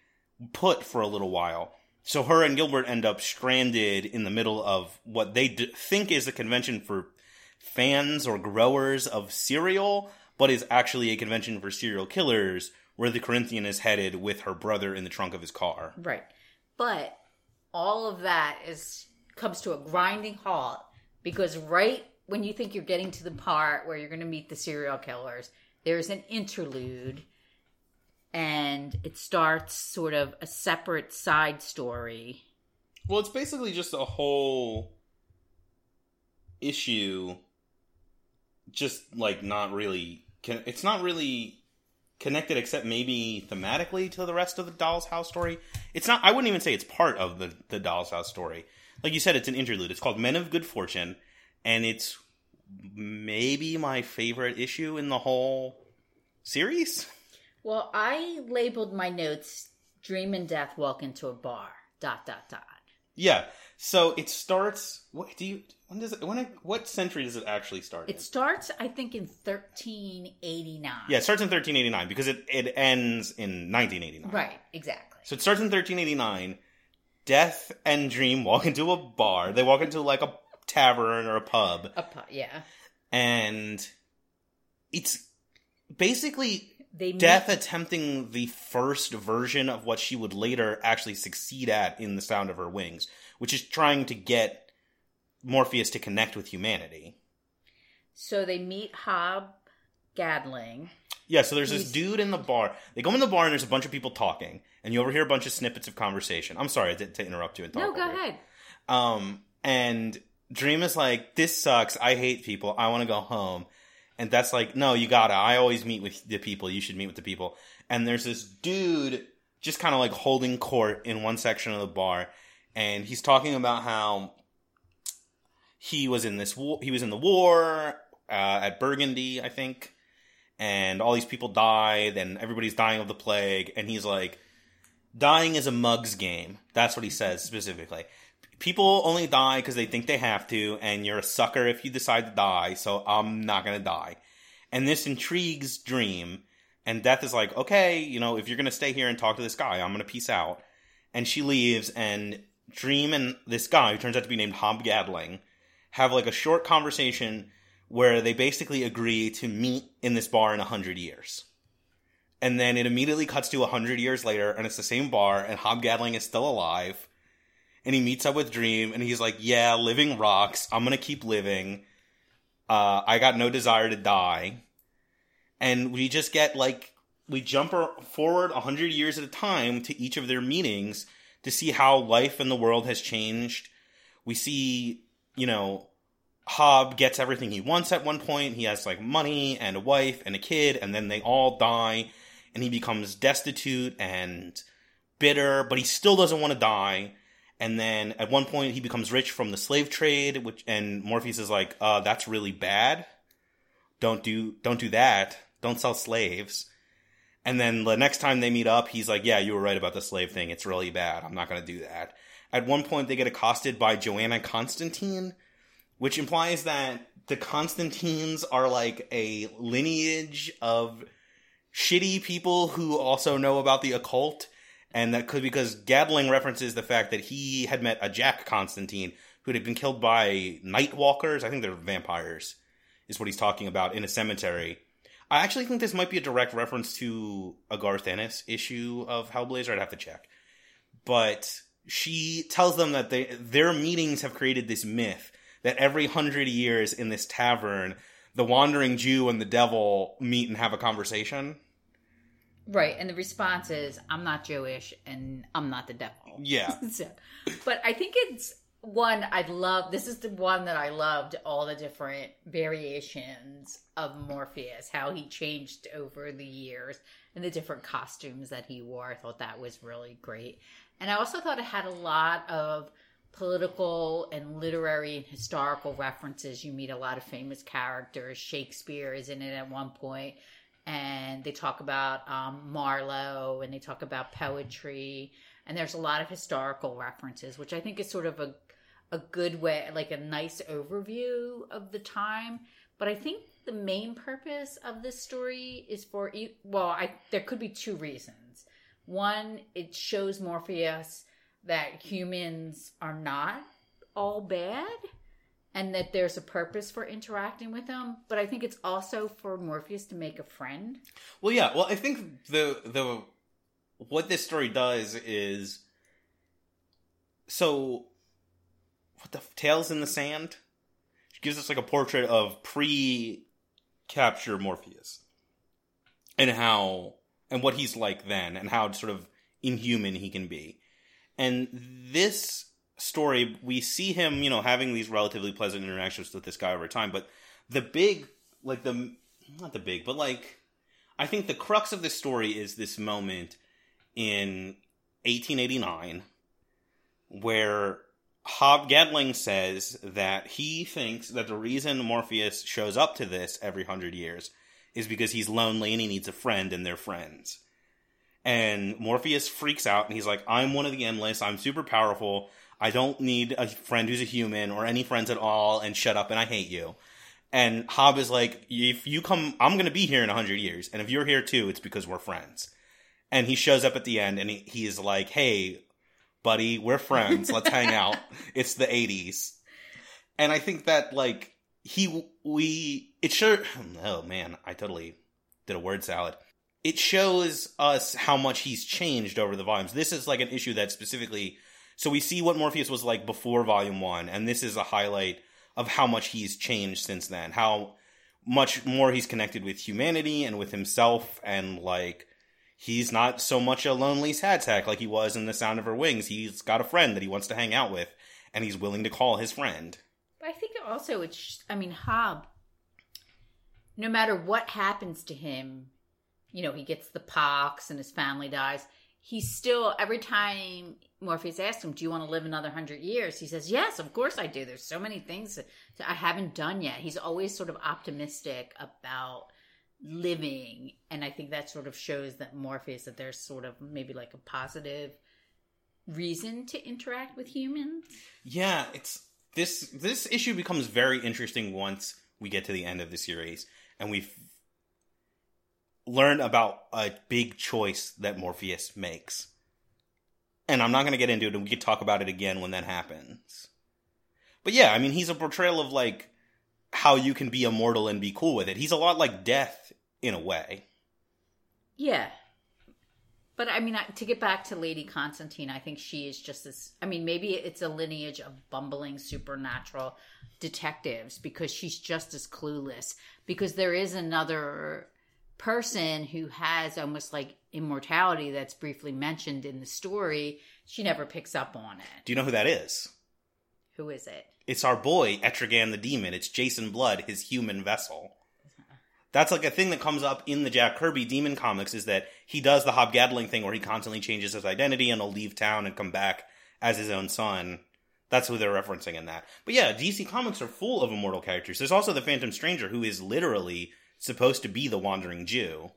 put for a little while. So her and Gilbert end up stranded in the middle of what they d- think is a convention for fans or growers of cereal, but is actually a convention for serial killers, where the Corinthian is headed with her brother in the trunk of his car. Right. But all of that is comes to a grinding halt because right when you think you're getting to the part where you're going to meet the serial killers, there's an interlude and it starts sort of a separate side story. Well, it's basically just a whole issue, just like not really. Can, it's not really connected, except maybe thematically to the rest of the Doll's House story. It's not. I wouldn't even say it's part of the the Doll's House story. Like you said, it's an interlude. It's called Men of Good Fortune, and it's maybe my favorite issue in the whole series. Well, I labeled my notes Dream and Death Walk into a Bar. Dot dot dot. Yeah. So it starts. What do you? When does it? When? It, what century does it actually start? in? It starts, I think, in 1389. Yeah, it starts in 1389 because it, it ends in 1989. Right, exactly. So it starts in 1389. Death and Dream walk into a bar. They walk into like a tavern or a pub, A pu- yeah. and it's basically They Death meet- attempting the first version of what she would later actually succeed at in The Sound of Her Wings, which is trying to get Morpheus to connect with humanity. So they meet Hob Gadling. Yeah, so there's this dude in the bar. They go in the bar and there's a bunch of people talking, and you overhear a bunch of snippets of conversation. I'm sorry to, to interrupt you and talk. No, go ahead. Um, and Dream is like, "This sucks. I hate people. I want to go home." And that's like, "No, you gotta. I always meet with the people. You should meet with the people." And there's this dude just kind of like holding court in one section of the bar, and he's talking about how he was in this war. He was in the war uh, at Burgundy, I think, and all these people died, and everybody's dying of the plague. And he's like, "Dying is a mugs game." That's what he says specifically people only die because they think they have to, and you're a sucker if you decide to die, so I'm not gonna die. And this intrigues Dream, and Death is like, okay, you know, if you're gonna stay here and talk to this guy, I'm gonna peace out. And she leaves, and Dream and this guy, who turns out to be named Hob Gadling, have like a short conversation where they basically agree to meet in this bar in a hundred years. And then it immediately cuts to a hundred years later, and it's the same bar, and Hob Gadling is still alive and he meets up with Dream, and he's like, "Yeah, living rocks. I'm gonna keep living. Uh, I got no desire to die." And we just get like we jump or- forward hundred years at a time to each of their meetings to see how life in the world has changed. We see, you know, Hob gets everything he wants at one point. He has like money and a wife and a kid, and then they all die, and he becomes destitute and bitter, but he still doesn't want to die and then at one point he becomes rich from the slave trade which and morpheus is like uh that's really bad. Don't do don't do that. Don't sell slaves. And then the next time they meet up he's like yeah you were right about the slave thing. It's really bad. I'm not going to do that. At one point they get accosted by johanna constantine which implies that the constantines are like a lineage of shitty people who also know about the occult and that could because Gadling references the fact that he had met a Jack Constantine who had been killed by night walkers. I think they're vampires, is what he's talking about in a cemetery. I actually think this might be a direct reference to a Garth Ennis issue of Hellblazer. I'd have to check, but she tells them that they their meetings have created this myth that every hundred years in this tavern, the wandering Jew and the devil meet and have a conversation. Right, and the response is, "I'm not Jewish, and I'm not the devil." Yeah. so, but I think it's one I love. This is the one that I loved. All the different variations of Morpheus, how he changed over the years, and the different costumes that he wore. I thought that was really great, and I also thought it had a lot of political and literary and historical references. You meet a lot of famous characters. Shakespeare is in it at one point and they talk about um, Marlowe and they talk about poetry and there's a lot of historical references, which I think is sort of a a good way, like a nice overview of the time. But I think the main purpose of this story is for well, I there could be two reasons. One, it shows Morpheus that humans are not all bad and that there's a purpose for interacting with them but i think it's also for morpheus to make a friend Well, yeah. Well, I think the the what this story does is so what the Tales in the Sand. She gives us like a portrait of pre capture Morpheus and how and what he's like then and how sort of inhuman he can be. And this story, we see him, you know, having these relatively pleasant interactions with this guy over time. But the big, like the, not the big, but like, I think the crux of this story is this moment in 1889 where Hob Gadling says that he thinks that the reason Morpheus shows up to this every hundred years is because he's lonely and he needs a friend and they're friends. And Morpheus freaks out and he's like, I'm one of the endless, I'm super powerful, I don't need a friend who's a human or any friends at all, and shut up and I hate you. And Hob is like, if you come, I'm going to be here in 100 years. And if you're here too, it's because we're friends. And he shows up at the end and he, he's like, hey, buddy, we're friends. Let's hang out. It's the 80s. And I think that, like, he, we, it sure, oh man, I totally did a word salad. It shows us how much he's changed over the volumes. This is like an issue that specifically, so we see what Morpheus was like before volume one, and this is a highlight of how much he's changed since then. How much more he's connected with humanity and with himself and like he's not so much a lonely sad sack like he was in the sound of her wings he's got a friend that he wants to hang out with and he's willing to call his friend But I think also it's, I mean, Hob, no matter what happens to him, you know, he gets the pox and his family dies. He's still, every time Morpheus asks him, Do you want to live another hundred years? He says, Yes, of course I do. There's so many things that I haven't done yet. He's always sort of optimistic about living. And I think that sort of shows that Morpheus, that there's sort of maybe like a positive reason to interact with humans. yeah it's this this issue becomes very interesting once we get to the end of the series and we've learned about a big choice that morpheus makes and i'm not going to get into it and we could talk about it again when that happens but yeah i mean he's a portrayal of like how you can be immortal and be cool with it he's a lot like death in a way Yeah. But I mean, to get back to Lady Constantine, I think she is just as. I mean, maybe it's a lineage of bumbling supernatural detectives because she's just as clueless. Because there is another person who has almost like immortality that's briefly mentioned in the story. She never picks up on it. do you know who that is Who is it? It's our boy, Etrigan the Demon. It's Jason Blood, his human vessel. That's like a thing that comes up in the Jack Kirby Demon comics is that he does the Hob Gadling thing where he constantly changes his identity and will leave town and come back as his own son. That's who they're referencing in that. But yeah, DC comics are full of immortal characters. There's also the Phantom Stranger, who is literally supposed to be the Wandering Jew,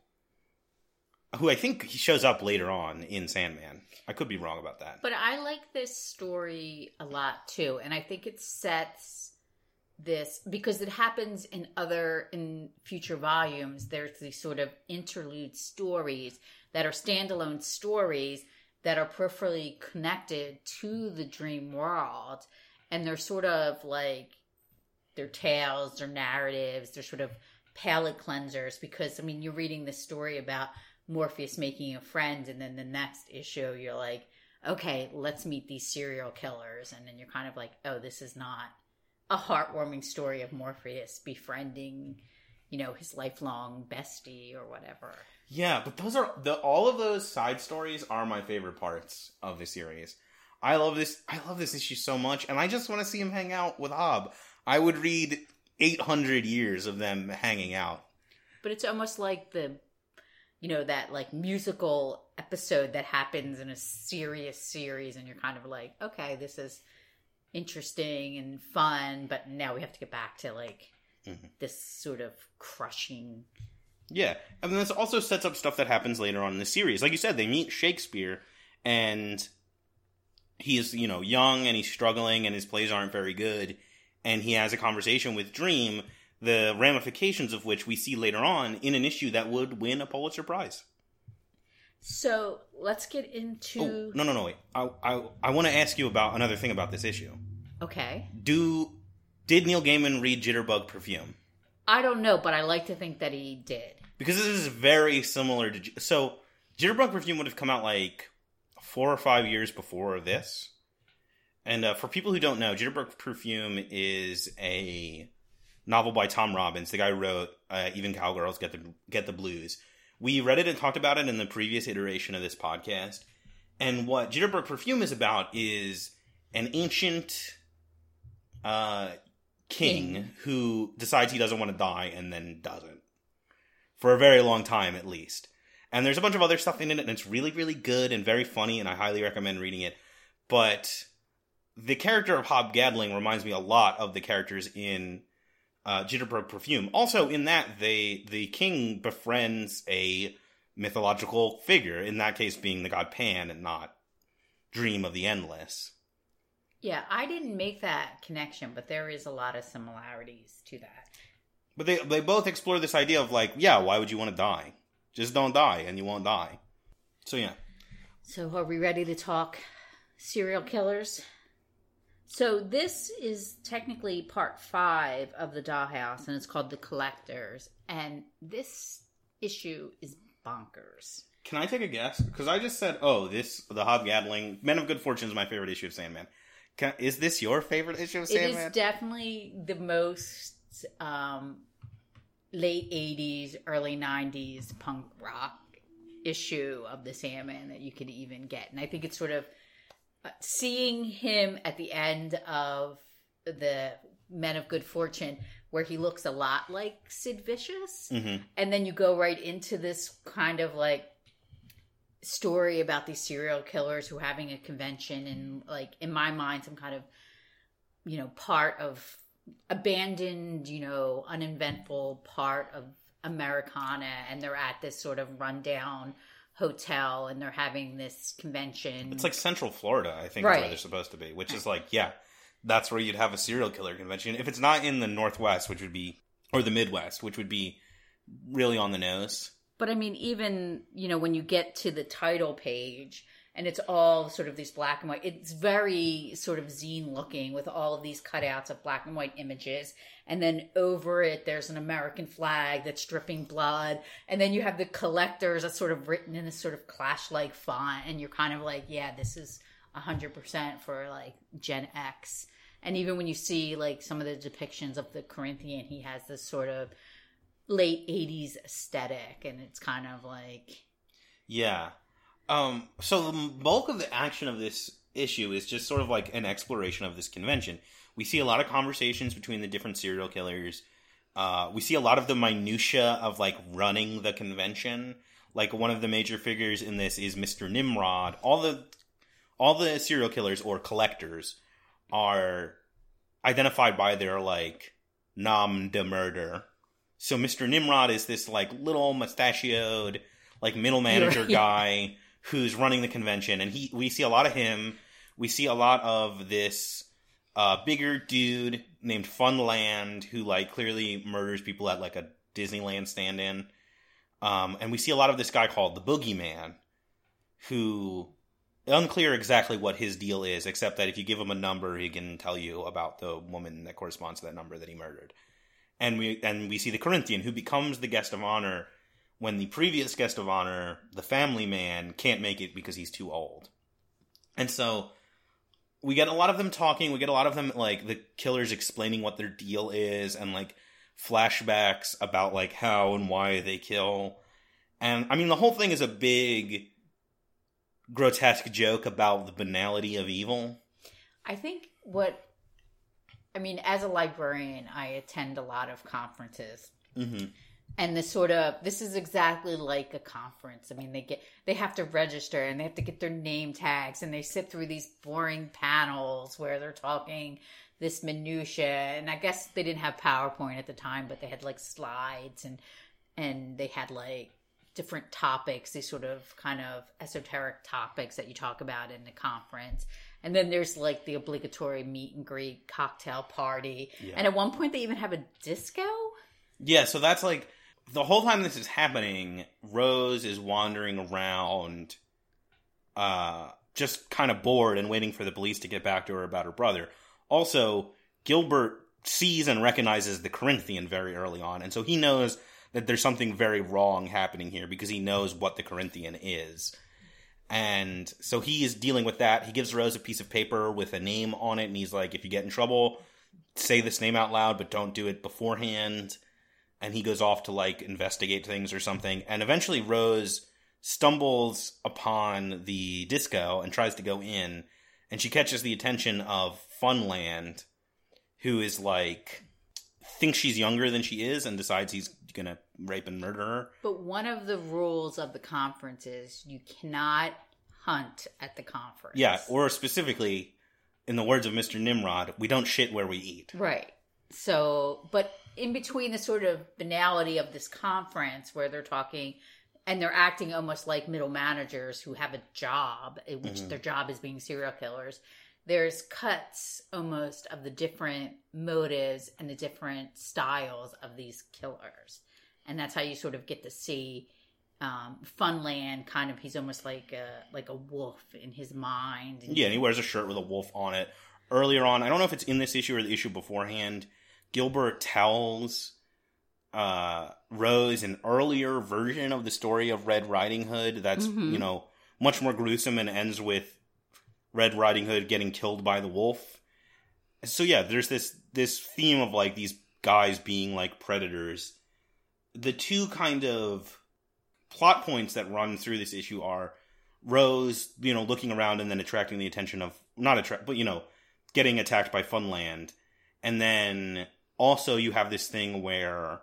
who I think he shows up later on in Sandman. I could be wrong about that. But I like this story a lot too, and I think it sets this because it happens in other in future volumes. There's these sort of interlude stories that are standalone stories that are peripherally connected to the dream world, and they're sort of like their tales, their narratives, they're sort of palate cleansers. Because I mean, you're reading this story about Morpheus making a friend, and then the next issue, you're like, okay, let's meet these serial killers. And then you're kind of like, oh, this is not a heartwarming story of Morpheus befriending, you know, his lifelong bestie or whatever. Yeah, but those are the all of those side stories are my favorite parts of the series. I love this. I love this issue so much, and I just want to see him hang out with Hob. I would read eight hundred years of them hanging out. But it's almost like the, you know, that like musical episode that happens in a serious series, and you're kind of like, okay, this is interesting and fun, but now we have to get back to like Mhm. this sort of crushing. Yeah, and this also sets up stuff that happens later on in the series. Like you said, they meet Shakespeare, and he is you know young and he's struggling, and his plays aren't very good, and he has a conversation with Dream. The ramifications of which we see later on in an issue that would win a Pulitzer Prize. So let's get into. Oh, no, no, no, wait. I, I, I want to ask you about another thing about this issue. Okay. Do did Neil Gaiman read Jitterbug Perfume? I don't know, but I like to think that he did. Because this is very similar to so Jitterbug Perfume would have come out like four or five years before this. And uh, for people who don't know, Jitterbug Perfume is a novel by Tom Robbins, the guy who wrote uh, Even Cowgirls Get the Get the Blues. We read it and talked about it in the previous iteration of this podcast. And what Jitterbug Perfume is about is an ancient uh, king King. who decides he doesn't want to die and then doesn't. For a very long time, at least. And there's a bunch of other stuff in it, and it's really, really good and very funny, and I highly recommend reading it. But the character of Hob Gadling reminds me a lot of the characters in uh, Jitterbug Perfume. Also, in that they the king befriends a mythological figure. In that case, being the god Pan, and not Dream of the Endless. Yeah, I didn't make that connection, but there is a lot of similarities to that. But they they both explore this idea of like, yeah, why would you want to die? Just don't die, and you won't die. So yeah, So, are we ready to talk serial killers? So, this is technically part five of the Doll's House, and it's called The Collectors. And this issue is bonkers. can I take a guess? Because I just said, oh, this the Hob Gadling Men of Good Fortune is my favorite issue of Sandman. Can, is this your favorite issue of Sandman? is definitely the most um, late 80s, early 90s punk rock issue of the Sandman that you could even get. And I think it's sort of seeing him at the end of the Men of Good Fortune, where he looks a lot like Sid Vicious. hmm And then you go right into this kind of like story about these serial killers who are having a convention and like in my mind some kind of you know part of abandoned you know uneventful part of americana and they're at this sort of rundown hotel and they're having this convention It's like Central Florida, I think, is where they're supposed to be. Which is like, yeah, that's where you'd have a serial killer convention. If it's not in the Northwest, which would be, or the Midwest, which would be really on the nose. But I mean, even you know, when you get to the title page and it's all sort of these black and white, it's very sort of zine looking with all of these cutouts of black and white images. And then over it, there's an American flag that's dripping blood. And then you have the collectors that's sort of written in this sort of clash like font. And you're kind of like, yeah, this is 100% for like Gen X. And even when you see like some of the depictions of the Corinthian, he has this sort of late 80s aesthetic and it's kind of like Yeah. Um, so the bulk of the action of this issue is just sort of like an exploration of this convention. We see a lot of conversations between the different serial killers. Uh, we see a lot of the minutia of like running the convention. Like one of the major figures in this is Mr. Nimrod. All the all the serial killers or collectors are identified by their like nom de murder. So Mr. Nimrod is this like little mustachioed like middle manager Yeah. guy who's running the convention and he we see a lot of him. We see a lot of this uh bigger dude named Funland who like clearly murders people at like a Disneyland stand in. Um and we see a lot of this guy called the Boogeyman who unclear exactly what his deal is except that if you give him a number he can tell you about the woman that corresponds to that number that he murdered and we and we see the corinthian who becomes the guest of honor when the previous guest of honor the family man can't make it because he's too old and so we get a lot of them talking we get a lot of them like the killers explaining what their deal is and like flashbacks about like how and why they kill and i mean the whole thing is a big grotesque joke about the banality of evil. I think what I mean as a librarian I attend a lot of conferences Mm-hmm. And this sort of this is exactly like a conference. I mean they get they have to register and they have to get their name tags and they sit through these boring panels where they're talking this minutia. And i guess they didn't have powerpoint at the time but they had like slides and and they had like different topics these sort of kind of esoteric topics that you talk about in the conference. And then there's like the obligatory meet and greet cocktail party. Yeah. and at one point they even have a disco? Yeah, so that's like the whole time this is happening, Rose is wandering around, uh, just kind of bored and waiting for the police to get back to her about her brother. Also, Gilbert sees and recognizes the Corinthian very early on, and so he knows that there's something very wrong happening here because he knows what the Corinthian is. And so he is dealing with that. He gives Rose a piece of paper with a name on it, and he's like, if you get in trouble, say this name out loud, but don't do it beforehand. And he goes off to like investigate things or something. And eventually, Rose stumbles upon the disco and tries to go in. And she catches the attention of Funland, who is like, thinks she's younger than she is and decides he's gonna rape and murder her. But one of the rules of the conference is you cannot hunt at the conference. Yeah, or specifically, in the words of Mr. Nimrod, we don't shit where we eat. right. So, but in between the sort of banality of this conference where they're talking and they're acting almost like middle managers who have a job, which Mhm. their job is being serial killers. There's cuts almost of the different motives and the different styles of these killers. And that's how you sort of get to see um, Funland kind of he's almost like a like a wolf in his mind. And Yeah, and he wears a shirt with a wolf on it. Earlier on, I don't know if it's in this issue or the issue beforehand, Gilbert tells uh, Rose an earlier version of the story of Red Riding Hood that's, Mhm. you know, much more gruesome and ends with Red Riding Hood getting killed by the wolf. So yeah, there's this this theme of like these guys being like predators the two kind of plot points that run through this issue are Rose, you know, looking around and then attracting the attention of not attract, but you know, getting attacked by Funland, and then also you have this thing where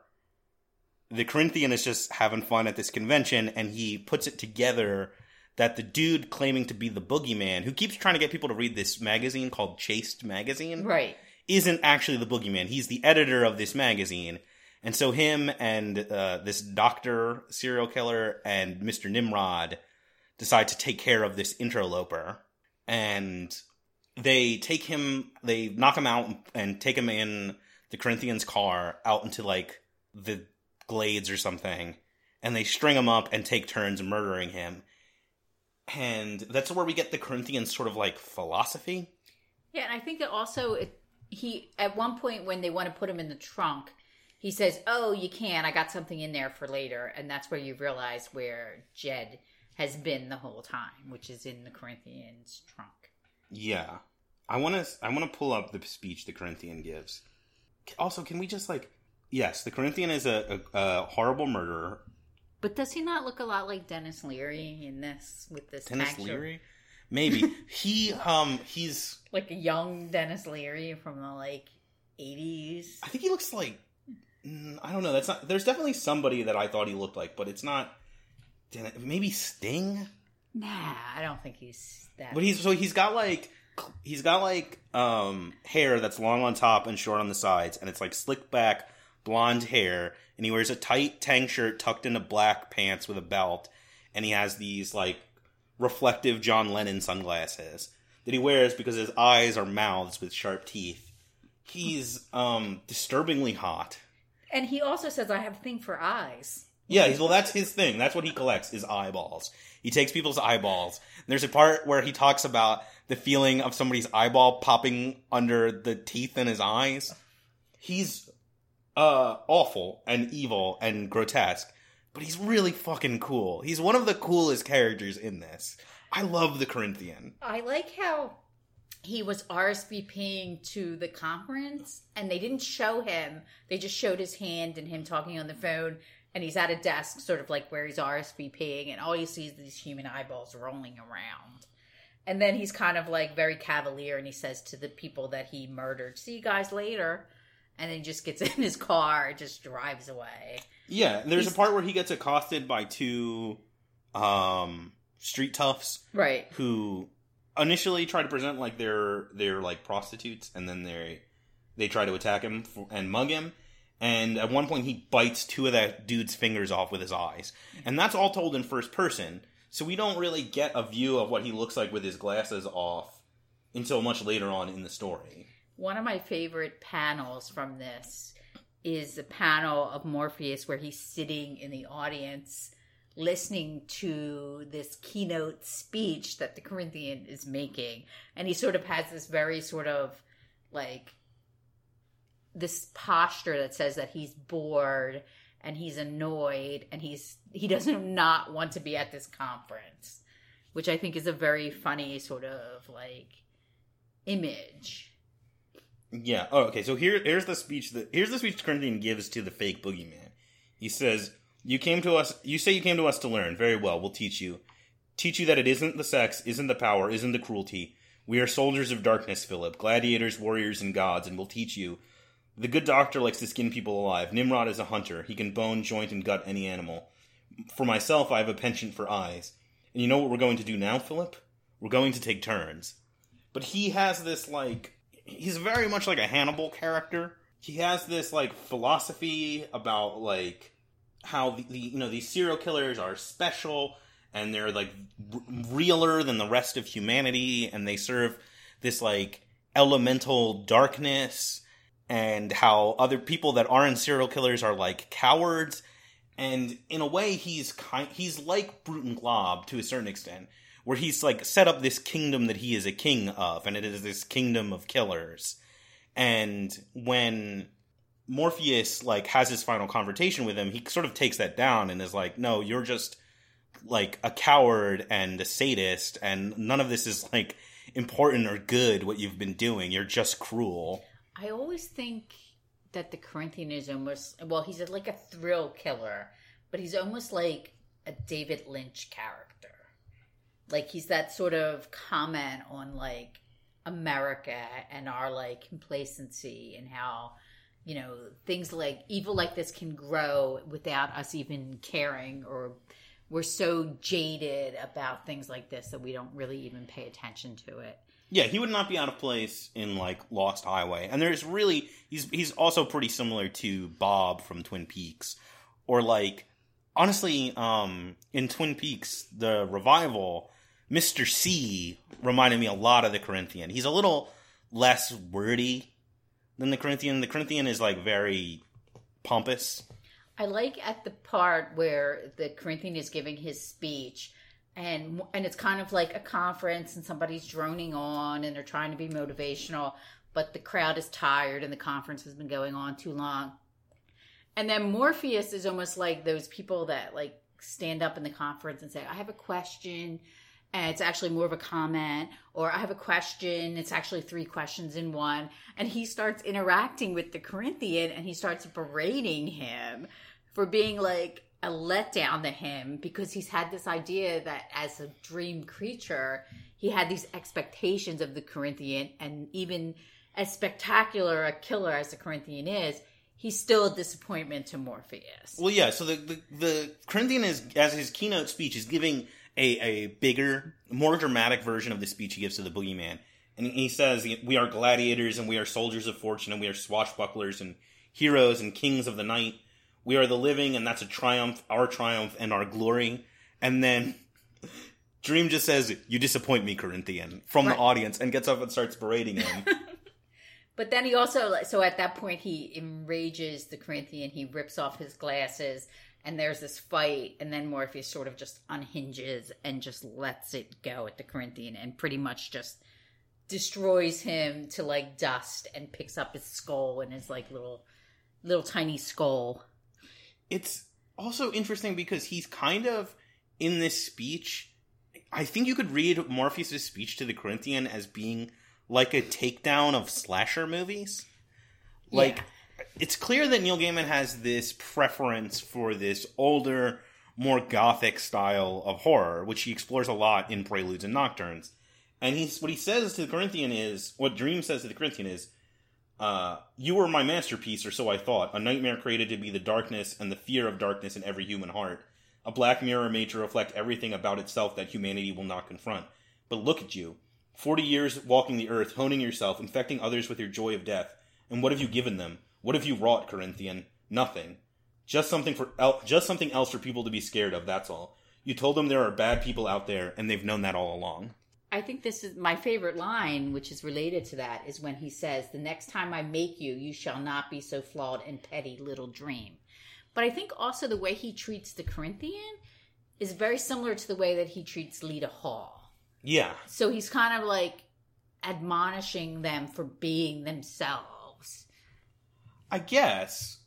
the Corinthian is just having fun at this convention, and he puts it together that the dude claiming to be the boogeyman, who keeps trying to get people to read this magazine called Chased Magazine, Right. isn't actually the boogeyman. He's the editor of this magazine. And so him and uh, this doctor serial killer and Mr. Nimrod decide to take care of this interloper. And they take him, they knock him out and take him in the Corinthians' car out into like the glades or something. And they string him up and take turns murdering him. And that's where we get the Corinthians sort of like philosophy. Yeah, and I think that also it, he at one point when they want to put him in the trunk, he says, "Oh, you can't. I got something in there for later," and that's where you realize where Jed has been the whole time, which is in the Corinthians' trunk. Yeah, I want to. I want to pull up the speech the Corinthian gives. Also, can we just like? Yes, the Corinthian is a, a, a horrible murderer. But does he not look a lot like Denis Leary in this with this Denis actual- Leary, maybe he. Um, he's. like a young Denis Leary from the like eighties? I think he looks like. mm, I don't know. That's not. There's definitely somebody that I thought he looked like, but it's not. Maybe Sting. Nah, I don't think he's that. But he's so he's got like he's got like um hair that's long on top and short on the sides, and it's like slicked back blonde hair, and he wears a tight tank shirt tucked into black pants with a belt, and he has these like reflective John Lennon sunglasses that he wears because his eyes are mouths with sharp teeth. He's um disturbingly hot. and he also says, "I have a thing for eyes." Yeah, he's, well, that's his thing. That's what he collects is eyeballs. He takes people's eyeballs. There's a part where he talks about the feeling of somebody's eyeball popping under the teeth in his eyes. He's uh awful and evil and grotesque, but he's really fucking cool. He's one of the coolest characters in this. I love the Corinthian. I like how he was RSVPing to the conference and they didn't show him. They just showed his hand and him talking on the phone. And he's at a desk, sort of like where he's RSVPing, and all you see is these human eyeballs rolling around. And then he's kind of like very cavalier and he says to the people that he murdered, See you guys later. And then he just gets in his car and just drives away. Yeah, there's He's- a part where he gets accosted by two um street toughs Right. who initially try to present like they're they're like prostitutes and then they they try to attack him f- and mug him and at one point he bites two of that dude's fingers off with his eyes. And that's all told in first person. So we don't really get a view of what he looks like with his glasses off until much later on in the story. One of my favorite panels from this is the panel of Morpheus where he's sitting in the audience listening to this keynote speech that the Corinthian is making. And he sort of has this very sort of like this posture that says that he's bored and he's annoyed and he's he doesn't not want to be at this conference, which I think is a very funny sort of like image. Yeah. Oh, okay. So here, here's the speech that here's the speech Corinthian gives to the fake boogeyman. He says, "You came to us. You say you came to us to learn. Very well. We'll teach you. Teach you that it isn't the sex, isn't the power, isn't the cruelty. We are soldiers of darkness, Philip, gladiators, warriors, and gods, and we'll teach you. The good doctor likes to skin people alive. Nimrod is a hunter. He can bone, joint, and gut any animal. For myself, I have a penchant for eyes. And you know what we're going to do now, Philip? We're going to take turns. But he has this like he's very much like a Hannibal character. He has this like philosophy about like how the, the you know these serial killers are special and they're like r- realer than the rest of humanity and they serve this like elemental darkness and how other people that aren't serial killers are like cowards. And in a way he's kind he's like Brute and Glob to a certain extent where he's like set up this kingdom that he is a king of and it is this kingdom of killers. And when Morpheus like has his final confrontation with him he sort of takes that down and is like no you're just like a coward and a sadist and none of this is like important or good what you've been doing. You're just cruel I always think that the Corinthian is almost well, he's like a thrill killer, but he's almost like a David Lynch character. Like he's that sort of comment on like America and our like complacency and how you know things like evil like this can grow without us even caring or we're so jaded about things like this that we don't really even pay attention to it. Yeah, he would not be out of place in like Lost Highway. And there's really he's he's also pretty similar to Bob from Twin Peaks or like honestly um in Twin Peaks the revival Mr. C reminded me a lot of the Corinthian. He's a little less wordy than the Corinthian. The Corinthian is like very pompous. I like at the part where the Corinthian is giving his speech and and it's kind of like a conference and somebody's droning on and they're trying to be motivational but the crowd is tired and the conference has been going on too long. And then Morpheus is almost like those people that like stand up in the conference and say, "I have a question." and it's actually more of a comment or i have a question it's actually three questions in one and he starts interacting with the corinthian and he starts berating him for being like a letdown to him because he's had this idea that as a dream creature he had these expectations of the corinthian and even as spectacular a killer as the corinthian is he's still a disappointment to morpheus Well, yeah. So the the, the Corinthian is as his keynote speech is giving a a bigger, more dramatic version of the speech he gives to the boogeyman, and he says, "We are gladiators, and we are soldiers of fortune, and we are swashbucklers and heroes and kings of the night. We are the living, and that's a triumph, our triumph, and our glory." And then. Dream just says, "You disappoint me, Corinthian," from Right. the audience, and gets up and starts berating him. But then he also, so at that point, he enrages the Corinthian. He rips off his glasses, and there's this fight. And then Morpheus sort of just unhinges and just lets it go at the Corinthian, and pretty much just destroys him to like dust, and picks up his skull and his like little, little tiny skull. It's also interesting because he's kind of in this speech. I think you could read Morpheus' speech to the Corinthian as being like a takedown of slasher movies. Like, Yeah. it's clear that Neil Gaiman has this preference for this older, more gothic style of horror, which he explores a lot in Preludes and Nocturnes. And he's what he says to the Corinthian is what Dream says to the Corinthian is, uh, "You were my masterpiece, or so I thought. A nightmare created to be the darkness and the fear of darkness in every human heart. A black mirror made to reflect everything about itself that humanity will not confront. But look at you, forty years walking the earth, honing yourself, infecting others with your joy of death. And what have you given them? What have you wrought, Corinthian? Nothing. Just something for el- just something else for people to be scared of. That's all. You told them there are bad people out there, and they've known that all along." I think this is my favorite line, which is related to that, is when he says, The next time I make you, you shall not be so flawed and petty, little dream. But I think also the way he treats the Corinthian is very similar to the way that he treats Lyta Hall. Yeah, So he's kind of like admonishing them for being themselves. I guess.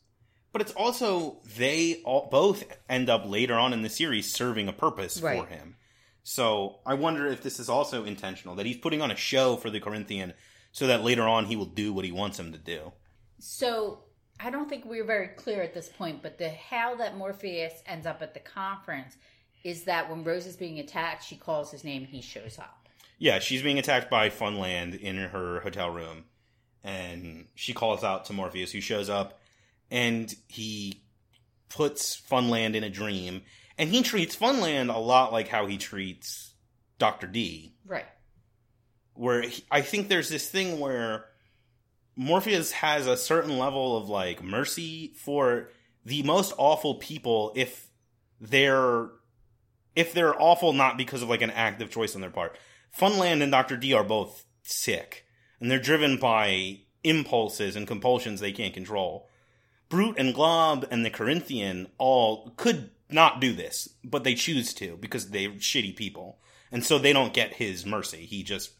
But it's also they all both end up later on in the series serving a purpose for him. So I wonder if this is also intentional that he's putting on a show for the Corinthian so that later on he will do what he wants him to do. So I don't think we're very clear at this point, but the how that Morpheus ends up at the conference is that when Rose is being attacked, she calls his name and he shows up. Yeah, she's being attacked by Funland in her hotel room, and she calls out to Morpheus, who shows up, and he puts Funland in a dream, and he treats Funland a lot like how he treats Doctor Dee. Right. where he, I think there's this thing where Morpheus has a certain level of like mercy for the most awful people if they're if they're awful not because of like an active choice on their part. Funland and Dr. Dee are both sick and they're driven by impulses and compulsions they can't control. Brute and Glob and the Corinthian all could not do this, but they choose to because they're shitty people. And so they don't get his mercy. He just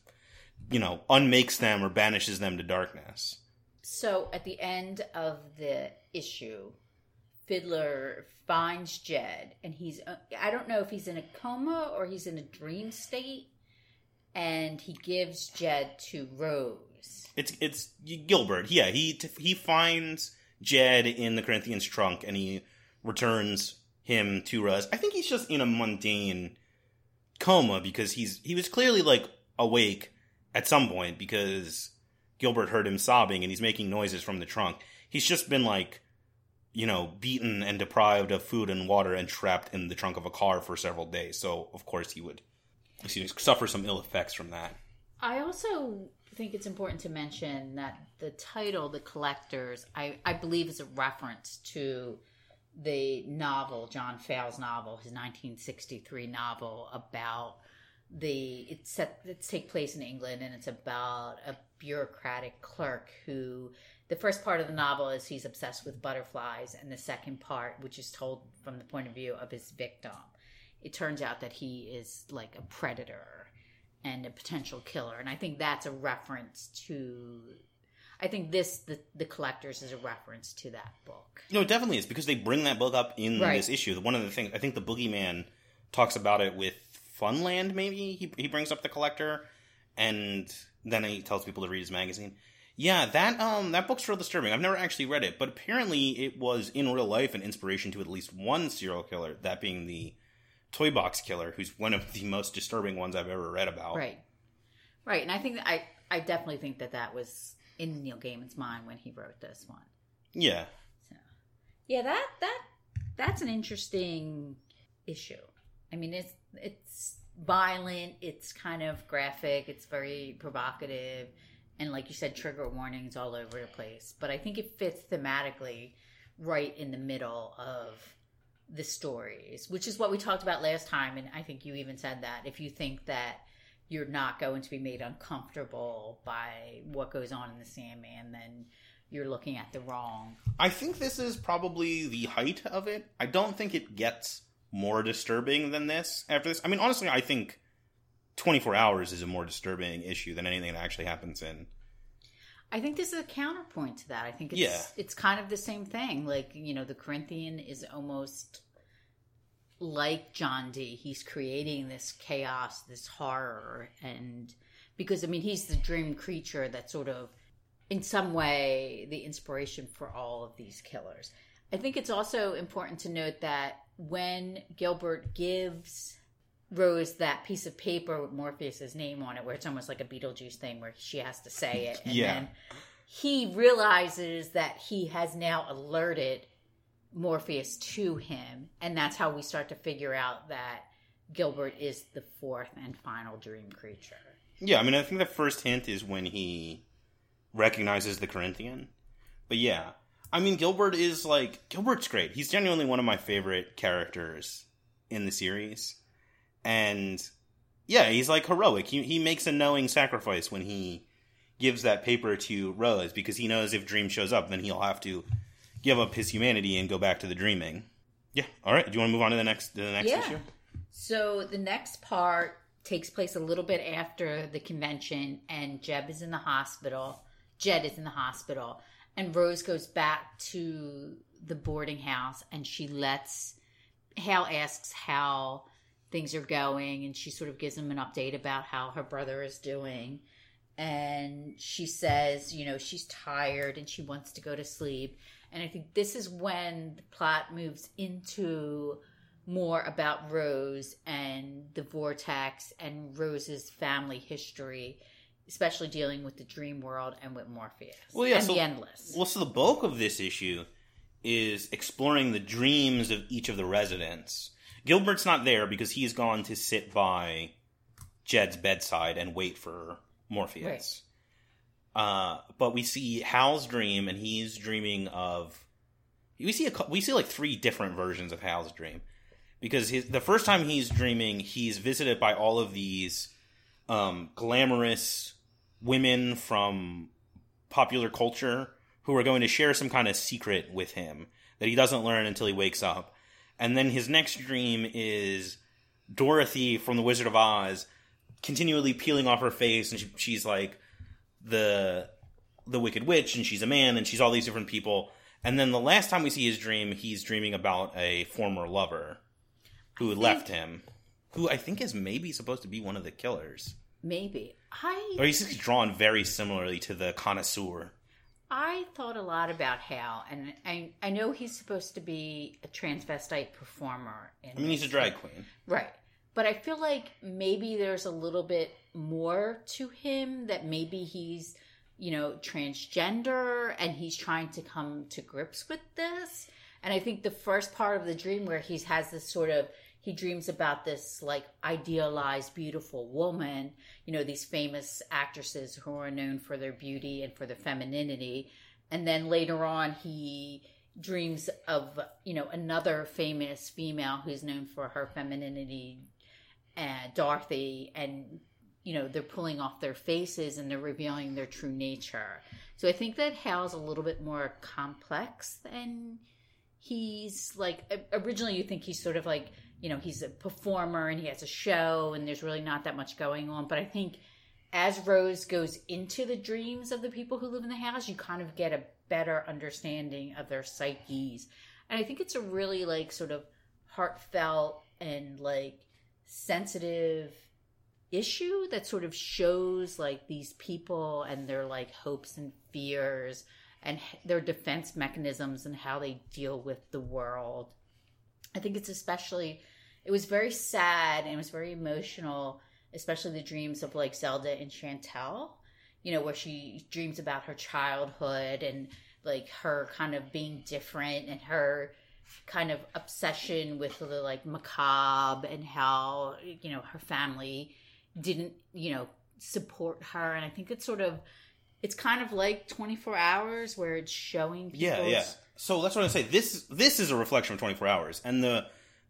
you know, unmakes them or banishes them to darkness. So at the end of the issue, Fiddler finds Jed, and he's, uh, I don't know if he's in a coma or he's in a dream state. and he gives Jed to Rose. It's it's Gilbert. Yeah, he he finds Jed in the Corinthian's trunk and he returns him to Rose. I think he's just in a mundane coma because he's he was clearly like awake at some point because Gilbert heard him sobbing and he's making noises from the trunk. He's just been like you know, beaten and deprived of food and water and trapped in the trunk of a car for several days. So, of course, he would excuse suffer some ill effects from that. I also think it's important to mention that the title, The Collectors, I, I believe is a reference to the novel, John Fowles' novel, his 1963 novel about the it's set it's take place in England and it's about a bureaucratic clerk who the first part of the novel is he's obsessed with butterflies and the second part which is told from the point of view of his victim it turns out that he is like a predator and a potential killer. And i think that's a reference to i think this the, the collectors is a reference to that book no it definitely is because they bring that book up in right. this issue one of the things i think the boogeyman talks about it with funland maybe he, he brings up the collector and then he tells people to read his magazine yeah, that um that book's real disturbing. I've never actually read it, but apparently it was in real life an inspiration to at least one serial killer, that being the Toy Box Killer, who's one of the most disturbing ones I've ever read about. Right, right, and I think I I definitely think that that was in Neil Gaiman's mind when he wrote this one. Yeah. So, yeah, that that that's an interesting issue. I mean, it's it's violent, it's kind of graphic, it's very provocative and like you said, trigger warnings all over the place. But I think it fits thematically right in the middle of the stories, which is what we talked about last time. And I think you even said that if you think that you're not going to be made uncomfortable by what goes on in the Sandman, and then you're looking at the wrong. I think this is probably the height of it. I don't think it gets more disturbing than this after this. I mean, honestly, I think 24 hours is a more disturbing issue than anything that actually happens in I think this is a counterpoint to that. I think it's yeah. it's kind of the same thing. Like, you know, the Corinthian is almost like John Dee, He's creating this chaos, this horror and because I mean, he's the dream creature that sort of in some way the inspiration for all of these killers. I think it's also important to note that when Gilbert gives Rose that piece of paper with Morpheus's name on it, where it's almost like a Beetlejuice thing where she has to say it. And yeah. then he realizes that he has now alerted Morpheus to him. And that's how we start to figure out that Gilbert is the fourth and final dream creature. Yeah, I mean, I think the first hint is when he recognizes the Corinthian. But yeah, I mean, Gilbert is like, Gilbert's great. He's genuinely one of my favorite characters in the series and yeah, he's like heroic. He he makes a knowing sacrifice when he gives that paper to Rose because he knows if Dream shows up, then he'll have to give up his humanity and go back to the dreaming. Yeah. All right. Do you want to move on to the next to the next yeah. issue? So the next part takes place a little bit after the convention, and Jeb is in the hospital. Jed is in the hospital, and Rose goes back to the boarding house, and she lets Hal asks how things are going and she sort of gives him an update about how her brother is doing and she says you know she's tired and she wants to go to sleep and i think this is when the plot moves into more about rose and the vortex and rose's family history especially dealing with the dream world and with morpheus well yeah and so, the endless well so the bulk of this issue is exploring the dreams of each of the residents Gilbert's not there because he's gone to sit by Jed's bedside and wait for Morpheus. Right. Uh, but we see Hal's dream, and he's dreaming of. We see a we see like three different versions of Hal's dream, because his, the first time he's dreaming, he's visited by all of these um, glamorous women from popular culture who are going to share some kind of secret with him that he doesn't learn until he wakes up and then his next dream is Dorothy from The Wizard of Oz continually peeling off her face, and she, she's like the the Wicked Witch, and she's a man, and she's all these different people. And then the last time we see his dream, he's dreaming about a former lover who think, left him, who I think is maybe supposed to be one of the killers. Maybe I or he's drawn very similarly to the connoisseur. I thought a lot about Hal, and I I know he's supposed to be a transvestite performer. I mean, he's a drag queen, right? But I feel like maybe there's a little bit more to him. That maybe he's you know transgender, and he's trying to come to grips with this. And I think the first part of the dream where he has this sort of he dreams about this like idealized beautiful woman you know these famous actresses who are known for their beauty and for their femininity and then later on he dreams of you know another famous female who's known for her femininity uh, dorothy and you know they're pulling off their faces and they're revealing their true nature. So i think that hal's a little bit more complex than he's like originally you think he's sort of like you know he's a performer and he has a show and there's really not that much going on. But i think as rose goes into the dreams of the people who live in the house you kind of get a better understanding of their psyches. And i think it's a really like sort of heartfelt and like sensitive issue that sort of shows like these people and their like hopes and fears and their defense mechanisms and how they deal with the world. I think it's especially it was very sad and it was very emotional, especially the dreams of like Zelda and Chantal, you know, where she dreams about her childhood and like her kind of being different and her kind of obsession with the like macabre and how, you know, her family didn't, you know, support her. And I think it's sort of it's kind of like 24 hours where it's showing yeah yeah so that's what i say this this is a reflection of 24 hours and the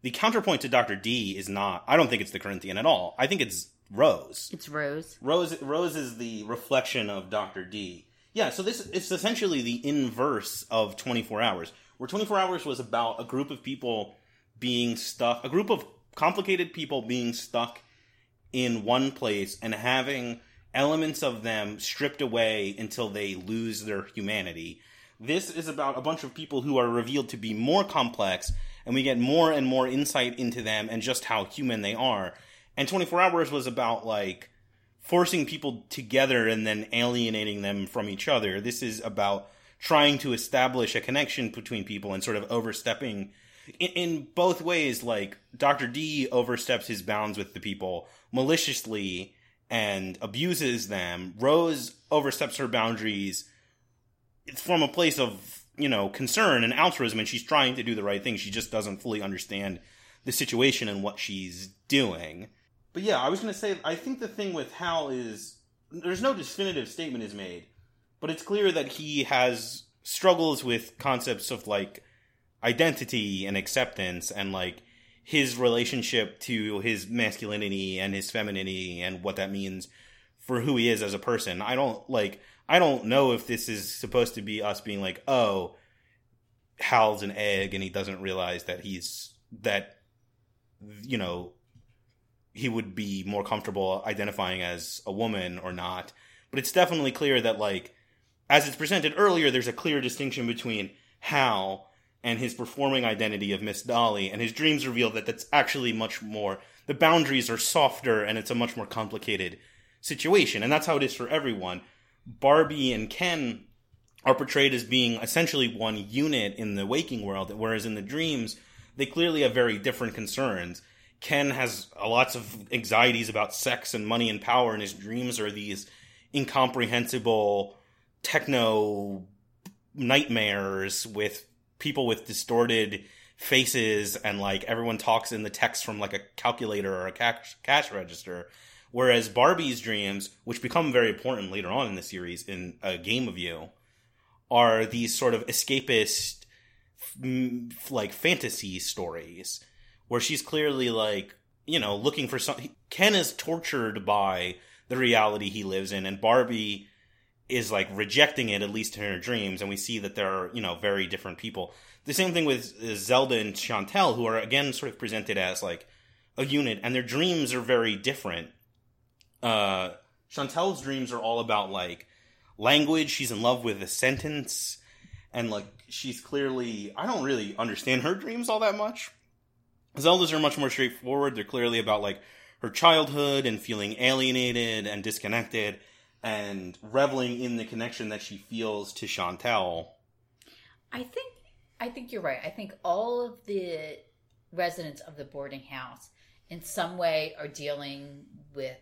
the counterpoint to Dr. Dee is not I don't think it's the Corinthian at all. I think it's Rose. It's Rose. Rose Rose is the reflection of Dr. Dee. Yeah, so this it's essentially the inverse of 24 hours. Where 24 hours was about a group of people being stuck, a group of complicated people being stuck in one place and having elements of them stripped away until they lose their humanity. This is about a bunch of people who are revealed to be more complex and we get more and more insight into them and just how human they are. And 24 Hours was about like forcing people together and then alienating them from each other. This is about trying to establish a connection between people and sort of overstepping in, in both ways. Like Dr. Dee oversteps his bounds with the people maliciously and abuses them. Rose oversteps her boundaries from a place of you know, concern and altruism, and she's trying to do the right thing. She just doesn't fully understand the situation and what she's doing. But yeah, I was going to say, I think the thing with Hal is there's no definitive statement is made, but it's clear that he has struggles with concepts of like identity and acceptance and like his relationship to his masculinity and his femininity and what that means for who he is as a person. I don't like I don't know if this is supposed to be us being like, oh, Hal's an egg and he doesn't realize that he's that you know he would be more comfortable identifying as a woman or not. But it's definitely clear that like as it's presented earlier, there's a clear distinction between Hal and his performing identity of Miss Dolly, and his dreams reveal that that's actually much more. The boundaries are softer, and it's a much more complicated situation, and that's how it is for everyone. Barbie and Ken are portrayed as being essentially one unit in the waking world, whereas in the dreams, they clearly have very different concerns. Ken has uh, lots of anxieties about sex and money and power, and his dreams are these incomprehensible techno nightmares with people with distorted faces and like everyone talks in the text from like a calculator or a cash, cash register Whereas Barbie's dreams, which become very important later on in the series in a game of you, are these sort of escapist, mm, like fantasy stories where she's clearly like, you know, looking for something. Ken is tortured by the reality he lives in, and Barbie is like rejecting it, at least in her dreams. And we see that there are, you know, very different people. The same thing with Zelda and Chantal, who are again sort of presented as like a unit, and their dreams are very different uh, Chantal's dreams are all about like language. She's in love with a sentence, and like she's clearly. I don't really understand her dreams all that much. Zelda's are much more straightforward. They're clearly about like her childhood and feeling alienated and disconnected and reveling in the connection that she feels to Chantal. I think I think you're right. I think all of the residents of the boarding house in some way are dealing with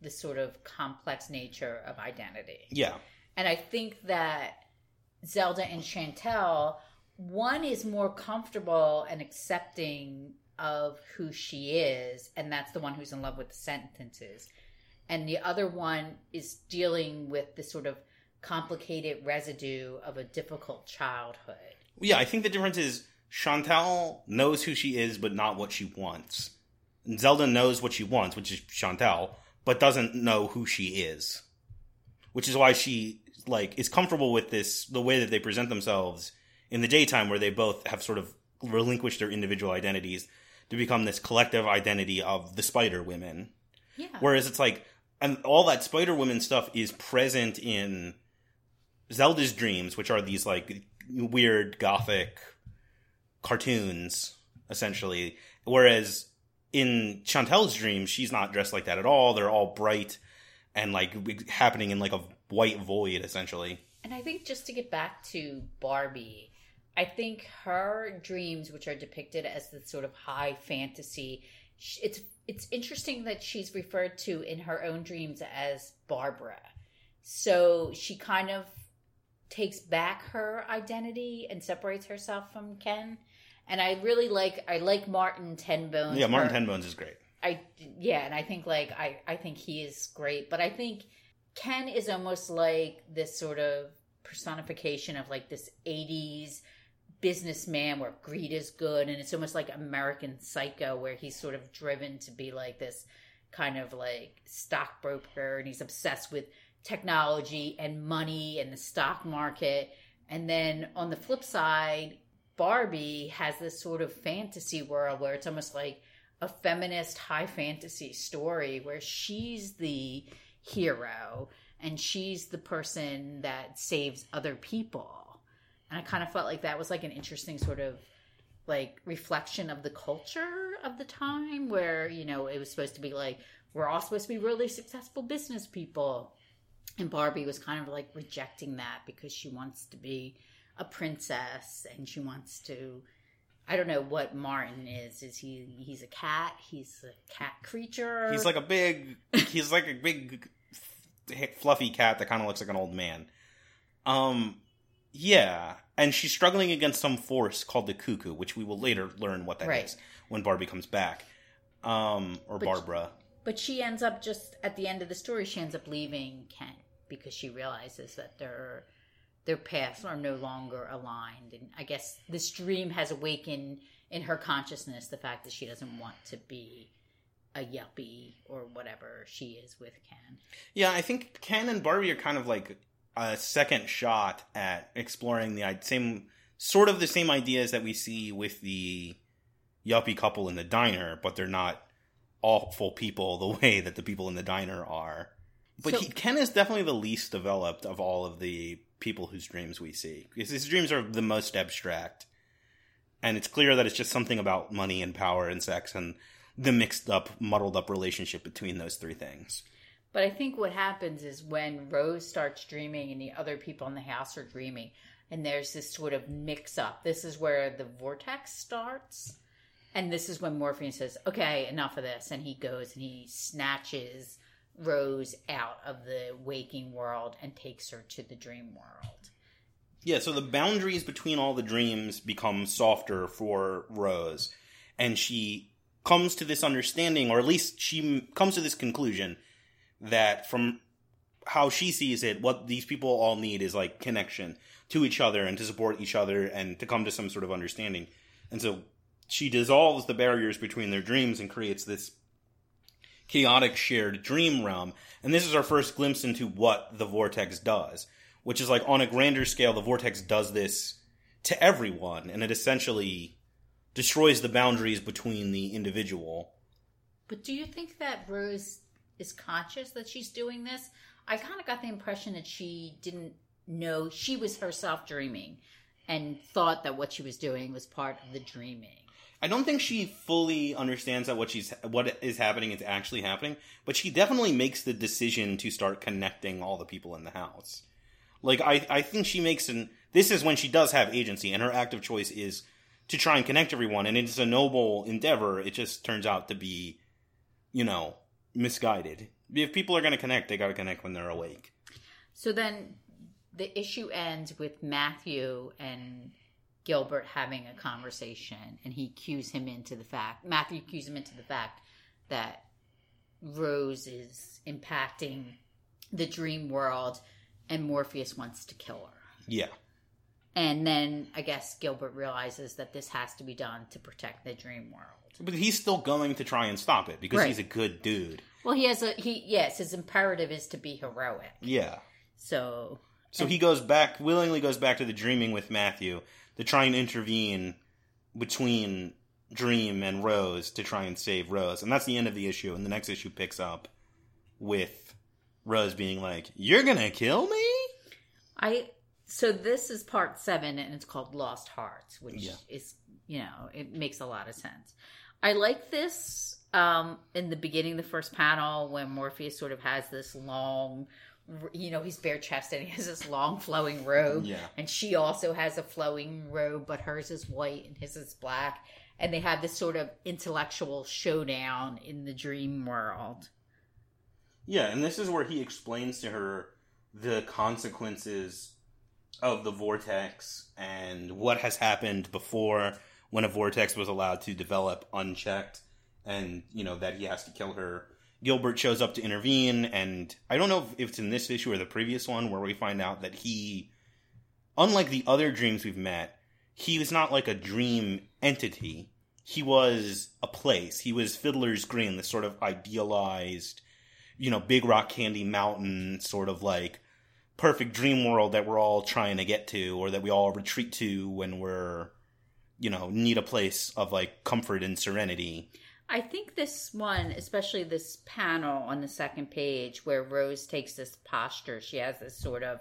the sort of complex nature of identity. Yeah. And I think that Zelda and Chantal, one is more comfortable and accepting of who she is, and that's the one who's in love with the sentences. And the other one is dealing with the sort of complicated residue of a difficult childhood. Yeah, I think the difference is Chantal knows who she is, but not what she wants. And Zelda knows what she wants, which is Chantal, but doesn't know who she is. Which is why she like is comfortable with this the way that they present themselves in the daytime where they both have sort of relinquished their individual identities to become this collective identity of the spider women. Yeah. Whereas it's like and all that spider woman stuff is present in Zelda's dreams, which are these like weird gothic cartoons, essentially. Whereas in Chantal's dreams, she's not dressed like that at all. They're all bright and like happening in like a white void, essentially. And I think just to get back to Barbie, I think her dreams, which are depicted as the sort of high fantasy, it's it's interesting that she's referred to in her own dreams as Barbara. So she kind of takes back her identity and separates herself from Ken. And I really like I like Martin Tenbones. Yeah, Martin Tenbones is great. I yeah, and I think like I I think he is great, but I think Ken is almost like this sort of personification of like this 80s businessman where greed is good and it's almost like American Psycho where he's sort of driven to be like this kind of like stockbroker and he's obsessed with technology and money and the stock market. And then on the flip side, Barbie has this sort of fantasy world where it's almost like a feminist high fantasy story where she's the hero and she's the person that saves other people. And I kind of felt like that was like an interesting sort of like reflection of the culture of the time where, you know, it was supposed to be like we're all supposed to be really successful business people and Barbie was kind of like rejecting that because she wants to be a princess and she wants to I don't know what Martin is. Is he he's a cat? He's a cat creature. He's like a big he's like a big fluffy cat that kind of looks like an old man. Um yeah, and she's struggling against some force called the cuckoo, which we will later learn what that right. is when Barbie comes back. Um or but Barbara. She, but she ends up just at the end of the story she ends up leaving Ken because she realizes that their their paths are no longer aligned. And I guess this dream has awakened in her consciousness the fact that she doesn't want to be a yuppie or whatever she is with Ken. Yeah, I think Ken and Barbie are kind of like a second shot at exploring the same sort of the same ideas that we see with the yuppie couple in the diner, but they're not awful people the way that the people in the diner are. But so, he, Ken is definitely the least developed of all of the people whose dreams we see. Because his dreams are the most abstract. And it's clear that it's just something about money and power and sex and the mixed up, muddled up relationship between those three things. But I think what happens is when Rose starts dreaming and the other people in the house are dreaming, and there's this sort of mix up. This is where the vortex starts. And this is when Morpheus says, okay, enough of this. And he goes and he snatches Rose out of the waking world and takes her to the dream world. Yeah, so the boundaries between all the dreams become softer for Rose. And she comes to this understanding, or at least she comes to this conclusion, that from how she sees it, what these people all need is like connection to each other and to support each other and to come to some sort of understanding. And so she dissolves the barriers between their dreams and creates this chaotic shared dream realm. And this is our first glimpse into what the vortex does, which is like on a grander scale, the vortex does this to everyone, and it essentially destroys the boundaries between the individual. But do you think that Rose is conscious that she's doing this? I kind of got the impression that she didn't know she was herself dreaming and thought that what she was doing was part of the dreaming. I don't think she fully understands that what she's what is happening is actually happening, but she definitely makes the decision to start connecting all the people in the house. Like I I think she makes an this is when she does have agency and her active choice is to try and connect everyone and it's a noble endeavor. It just turns out to be you know, misguided. If people are going to connect, they got to connect when they're awake. So then the issue ends with Matthew and Gilbert having a conversation, and he cues him into the fact, Matthew cues him into the fact that Rose is impacting the dream world and Morpheus wants to kill her. Yeah. And then I guess Gilbert realizes that this has to be done to protect the dream world. But he's still going to try and stop it because Right. he's a good dude. Well, he has a he yes, his imperative is to be heroic. Yeah. So So he goes back, willingly goes back to the dreaming with Matthew to try and intervene between Dream and Rose to try and save Rose. And that's the end of the issue. And the next issue picks up with Rose being like, You're gonna kill me? I so this is part seven and it's called Lost Hearts, which Yeah. is you know, it makes a lot of sense. I like this um in the beginning, the first panel when Morpheus sort of has this long you know, he's bare chested and he has this long flowing robe. Yeah. And she also has a flowing robe, but hers is white and his is black. And they have this sort of intellectual showdown in the dream world. Yeah, and this is where he explains to her the consequences of the vortex and what has happened before when a vortex was allowed to develop unchecked and you know that he has to kill her. Gilbert shows up to intervene and i don't know if it's in this issue or the previous one where we find out that he unlike the other dreams we've met he was not like a dream entity. He was a place. He was fiddler's green this sort of idealized you know, Big Rock Candy Mountain sort of like perfect dream world that we're all trying to get to or that we all retreat to when we're, you know, need a place of like comfort and serenity. I think this one, especially this panel on the second page where Rose takes this posture, she has this sort of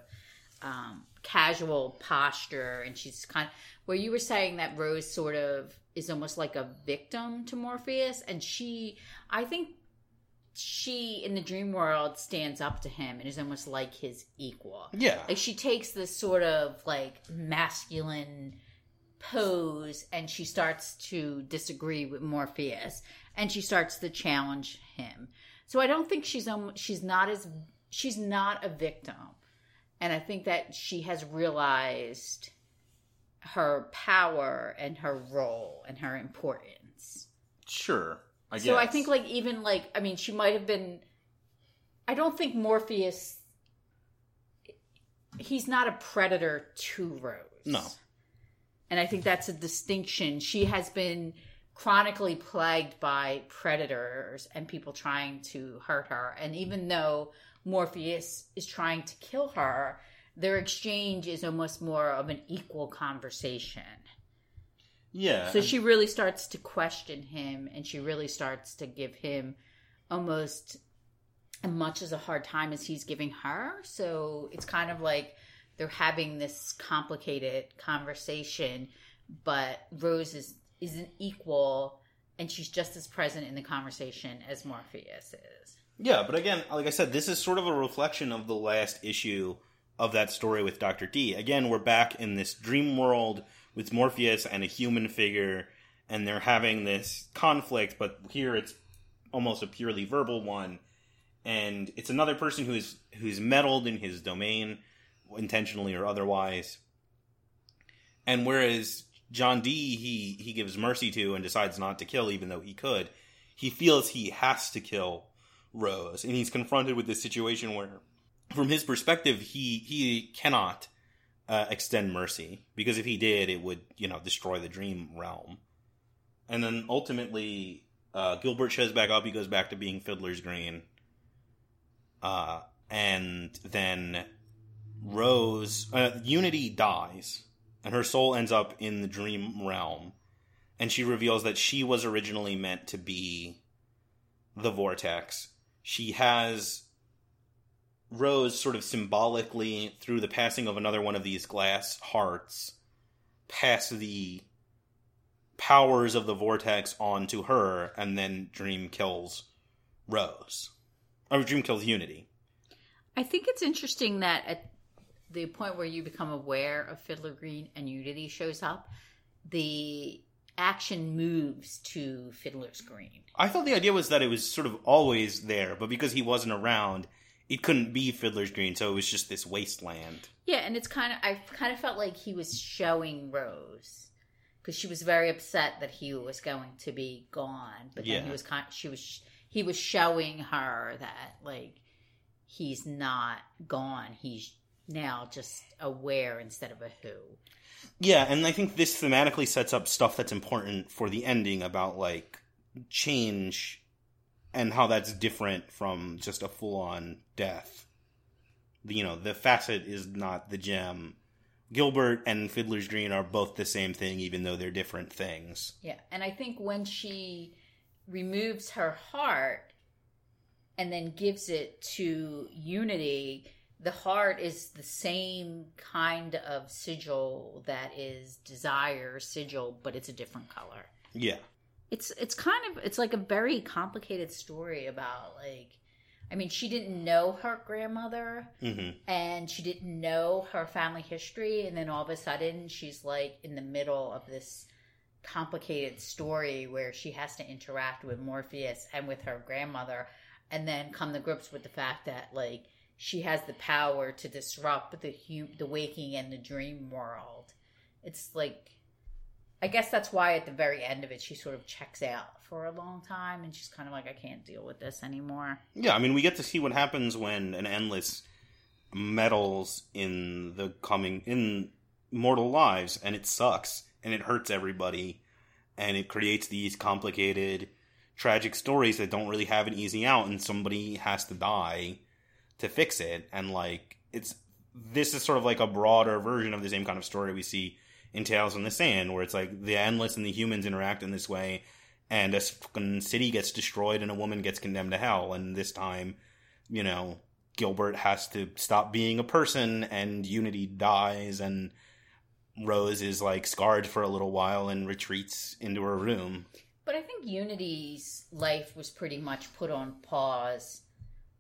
um, casual posture, and she's kind of where you were saying that Rose sort of is almost like a victim to Morpheus, and she, I think she in the dream world stands up to him and is almost like his equal. Yeah. Like she takes this sort of like masculine pose and she starts to disagree with Morpheus and she starts to challenge him. So I don't think she's um, she's not as she's not a victim. And I think that she has realized her power and her role and her importance. Sure. I guess. So I think like even like I mean she might have been I don't think Morpheus he's not a predator to Rose. No. And I think that's a distinction. She has been chronically plagued by predators and people trying to hurt her. And even though Morpheus is trying to kill her, their exchange is almost more of an equal conversation. Yeah. So she really starts to question him and she really starts to give him almost as much as a hard time as he's giving her. So it's kind of like they're having this complicated conversation, but Rose is, is an equal and she's just as present in the conversation as Morpheus is. Yeah, but again, like I said, this is sort of a reflection of the last issue of that story with Dr. Dee. Again, we're back in this dream world with Morpheus and a human figure, and they're having this conflict, but here it's almost a purely verbal one. And it's another person who's who's meddled in his domain, intentionally or otherwise. And whereas John Dee he he gives mercy to and decides not to kill even though he could, he feels he has to kill Rose, and he's confronted with this situation where, from his perspective, he he cannot uh, extend mercy because if he did, it would you know destroy the dream realm. And then ultimately, uh, Gilbert shows back up. He goes back to being Fiddler's Green. Uh, and then Rose, uh, Unity dies, and her soul ends up in the dream realm. And she reveals that she was originally meant to be the vortex. She has Rose sort of symbolically, through the passing of another one of these glass hearts, pass the powers of the vortex onto her, and then Dream kills Rose. Or Dream kills Unity. I think it's interesting that at the point where you become aware of Fiddler Green and Unity shows up, the action moves to Fiddler's Green. I thought the idea was that it was sort of always there, but because he wasn't around, it couldn't be Fiddler's Green, so it was just this wasteland. Yeah, and it's kind of I kind of felt like he was showing Rose because she was very upset that he was going to be gone, but then Yeah. he was kind she was he was showing her that like he's not gone. He's now just a where instead of a who. Yeah, and I think this thematically sets up stuff that's important for the ending about like change and how that's different from just a full on death. You know, the facet is not the gem. Gilbert and Fiddler's Green are both the same thing, even though they're different things. Yeah, and I think when she removes her heart and then gives it to Unity, the heart is the same kind of sigil that is desire sigil, but it's a different color. Yeah. It's it's kind of it's like a very complicated story about like I mean, she didn't know her grandmother hmm and she didn't know her family history and then all of a sudden she's like in the middle of this complicated story where she has to interact with Morpheus and with her grandmother and then come to grips with the fact that like she has the power to disrupt the hu- the waking and the dream world. It's like I guess that's why at the very end of it she sort of checks out for a long time and she's kind of like I can't deal with this anymore. Yeah, I mean, we get to see what happens when an endless meddles in the coming in mortal lives, and it sucks, and it hurts everybody, and it creates these complicated, tragic stories that don't really have an easy out, and somebody has to die to fix it, and like it's this is sort of like a broader version of the same kind of story we see in Tales in the Sand, where it's like the endless and the humans interact in this way, and a city gets destroyed and a woman gets condemned to hell, and this time, you know, Gilbert has to stop being a person, and Unity dies, and Rose is like scarred for a little while and retreats into her room. But I think Unity's life was pretty much put on pause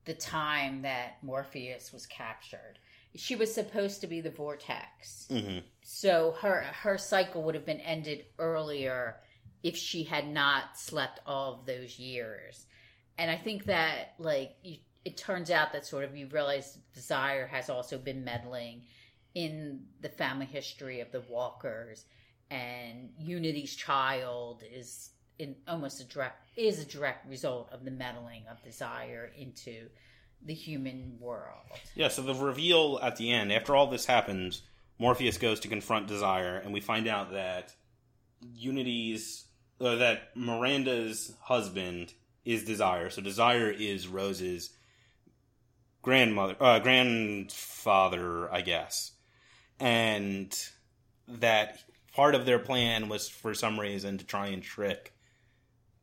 the time that Morpheus was captured. She was supposed to be the vortex. hmm So her her cycle would have been ended earlier if she had not slept all of those years. And I think that like you, it turns out that sort of you realize desire has also been meddling in the family history of the Walkers and Unity's child is in almost a direct is a direct result of the meddling of desire into the human world. Yeah, so the reveal at the end, after all this happens, Morpheus goes to confront Desire, and we find out that Unity's, uh, that Miranda's husband is Desire. So Desire is Rose's grandmother, uh, grandfather, I guess, and that part of their plan was for some reason to try and trick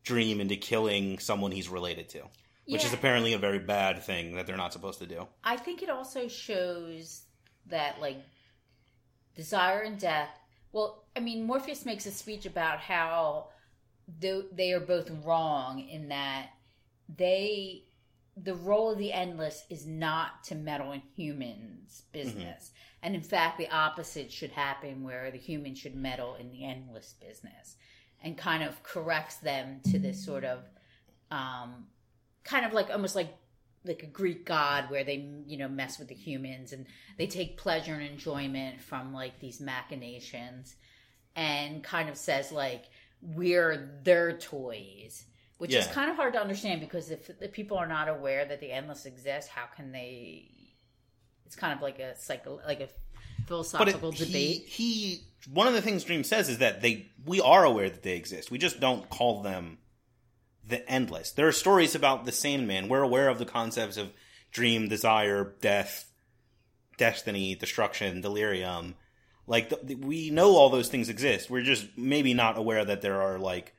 Dream into killing someone he's related to, which is apparently a very bad thing that they're not supposed to do. I think it also shows that like desire and death. Well, I mean, Morpheus makes a speech about how they are both wrong in that they the role of the endless is not to meddle in humans' mm-hmm. business. And in fact, the opposite should happen where the human should meddle in the endless business and kind of corrects them to this sort of um, kind of like almost like like a Greek god where they you know mess with the humans and they take pleasure and enjoyment from like these machinations and kind of says like we're their toys which is kind of hard to understand because if the people are not aware that the endless exists how can they it's kind of like a psycho like a philosophical he, debate He one of the things Dream says is that they we are aware that they exist. We just don't call them the endless. There are stories about the Sandman. We're aware of the concepts of dream, desire, death, destiny, destruction, delirium. Like the, we know all those things exist. We're just maybe not aware that there are like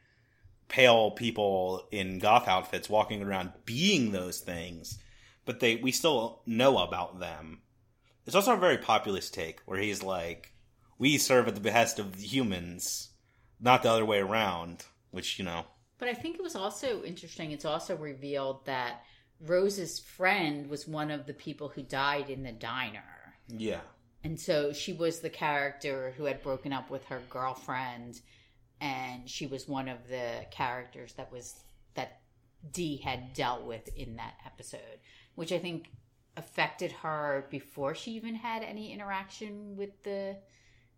pale people in goth outfits walking around being those things. But they we still know about them. It's also a very populist take where he's like, "We serve at the behest of humans. not the other way around. Which you know, But I think it was also interesting. It's also revealed that Rose's friend was one of the people who died in the diner. yeah, And so she was the character who had broken up with her girlfriend, and she was one of the characters that was that Dee had dealt with in that episode, which I think affected her before she even had any interaction with the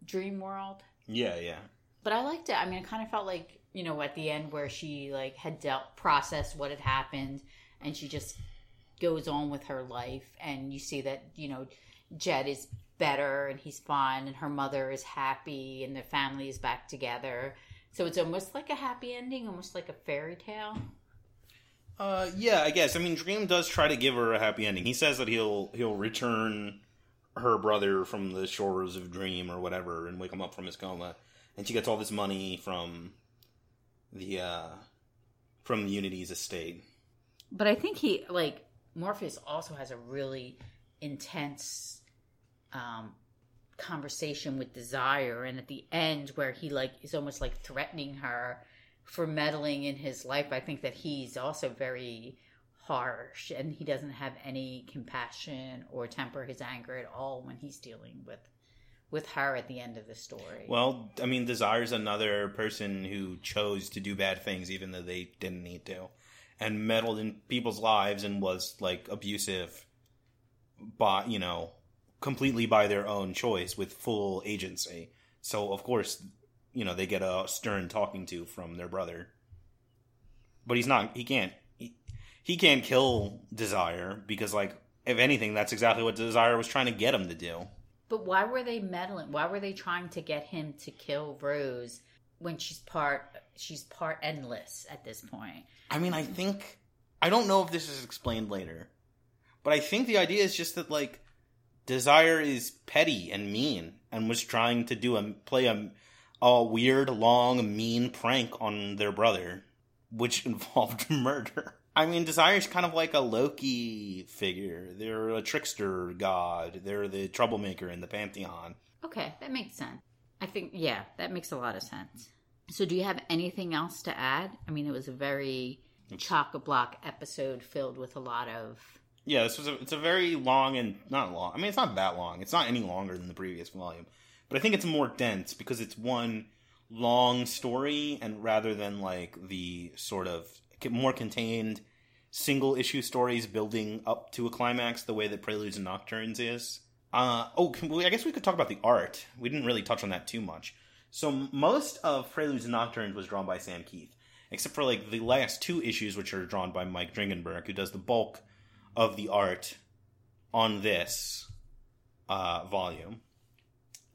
dream world. yeah, yeah. But I liked it. I mean, it kind of felt like you know at the end where she like had dealt processed what had happened, and she just goes on with her life, and you see that you know Jed is better and he's fine, and her mother is happy, and the family is back together. So it's almost like a happy ending, almost like a fairy tale. Uh, yeah, I guess. I mean, Dream does try to give her a happy ending. He says that he'll he'll return her brother from the shores of Dream or whatever, and wake him up from his coma, and she gets all this money from the uh from Unity's estate. But I think he like Morpheus also has a really intense um conversation with Desire and at the end where he like is almost like threatening her for meddling in his life. I think that he's also very harsh and he doesn't have any compassion or temper his anger at all when he's dealing with with her at the end of the story. Well, I mean, Desire's another person who chose to do bad things even though they didn't need to, and meddled in people's lives and was like abusive, by you know, completely by their own choice with full agency. So of course, you know, they get a stern talking to from their brother. But he's not. He can't. He, he can't kill Desire because, like, if anything, that's exactly what Desire was trying to get him to do. But why were they meddling? Why were they trying to get him to kill Rose when she's part she's part endless at this point? I mean, I think I don't know if this is explained later, but I think the idea is just that like Desire is petty and mean and was trying to do a play a a weird, long, mean prank on their brother, which involved murder. I mean, Desire's kind of like a Loki figure. They're a trickster god. They're the troublemaker in the pantheon. Okay, that makes sense. I think yeah, that makes a lot of sense. So do you have anything else to add? I mean, it was a very chock a block episode filled with a lot of Yeah, this was a, it's a very long and not long. I mean, it's not that long. It's not any longer than the previous volume, but I think it's more dense because it's one long story, and rather than like the sort of more contained single issue stories building up to a climax the way that Preludes and Nocturnes is. Uh, oh, I guess we could talk about the art. We didn't really touch on that too much. So most of Preludes and Nocturnes was drawn by Sam Kieth, except for like the last two issues, which are drawn by Mike Dringenberg, who does the bulk of the art on this uh, volume.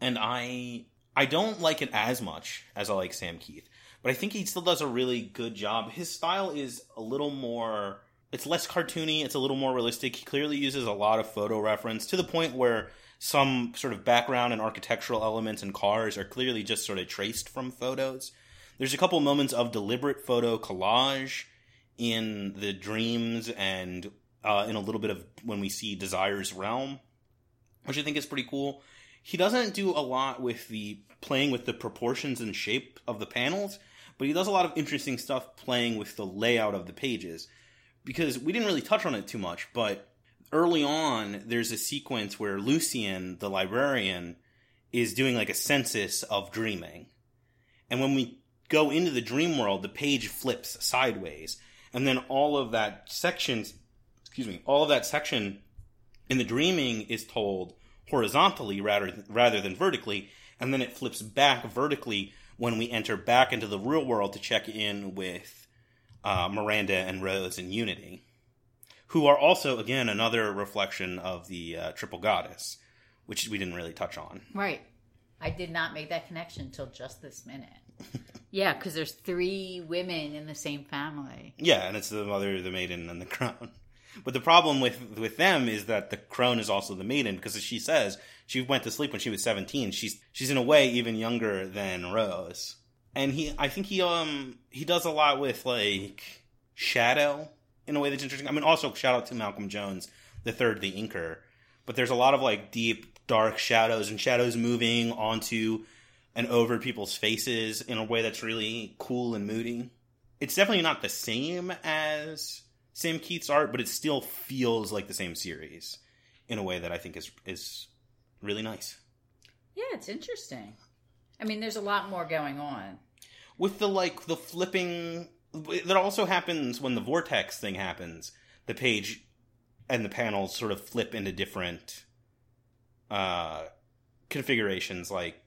And I I don't like it as much as I like Sam Kieth, but I think he still does a really good job. His style is a little more it's less cartoony, it's a little more realistic. He clearly uses a lot of photo reference to the point where some sort of background and architectural elements and cars are clearly just sort of traced from photos. There's a couple moments of deliberate photo collage in the dreams and uh, in a little bit of when we see Desire's realm, which I think is pretty cool. He doesn't do a lot with the playing with the proportions and shape of the panels, but he does a lot of interesting stuff playing with the layout of the pages. Because we didn't really touch on it too much, but early on, there's a sequence where Lucien, the librarian, is doing like a census of dreaming. And when we go into the dream world, the page flips sideways. And then all of that section, excuse me, all of that section in the dreaming is told horizontally rather, rather than vertically. And then it flips back vertically when we enter back into the real world to check in with uh, Miranda and Rose and Unity, who are also, again, another reflection of the uh, Triple Goddess, which we didn't really touch on. Right. I did not make that connection until just this minute. yeah, because there's three women in the same family. Yeah, and it's the mother, the maiden, and the crone. But the problem with with them is that the crone is also the maiden because, as she says, she went to sleep when she was seventeen. She's she's in a way even younger than Rose, and he I think he um he does a lot with like shadow in a way that's interesting. I mean, also shout out to Malcolm Jones, the third, the inker. But there's a lot of like deep, dark shadows and shadows moving onto and over people's faces in a way that's really cool and moody. It's definitely not the same as Sam Kieth's art, but it still feels like the same series in a way that I think is is really nice. Yeah, it's interesting. I mean, there's a lot more going on. With the like the flipping that also happens when the vortex thing happens. The page and the panels sort of flip into different uh configurations like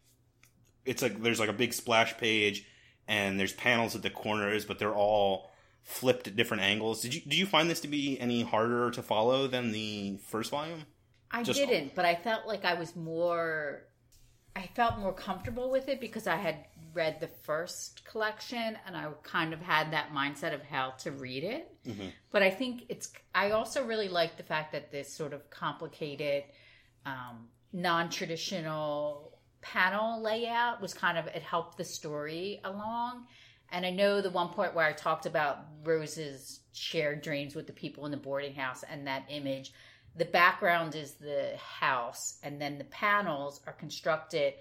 it's like there's like a big splash page and there's panels at the corners but they're all flipped at different angles did you did you find this to be any harder to follow than the first volume I Just- didn't, but I felt like I was more. I felt more comfortable with it because I had read the first collection and I kind of had that mindset of how to read it. Mhm. But I think it's. I also really like the fact that this sort of complicated, um, non-traditional panel layout was kind of it helped the story along. And I know the one point where I talked about Rose's shared dreams with the people in the boarding house and that image the background is the house and then the panels are constructed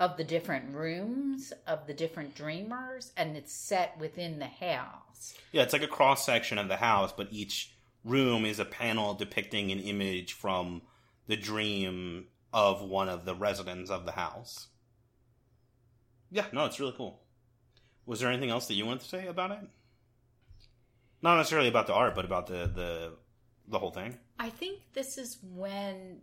of the different rooms of the different dreamers and it's set within the house. Yeah it's like a cross section of the house but each room is a panel depicting an image from the dream of one of the residents of the house. Yeah no it's really cool was there anything else that you wanted to say about it? Not necessarily about the art but about the the the whole thing? I think this is when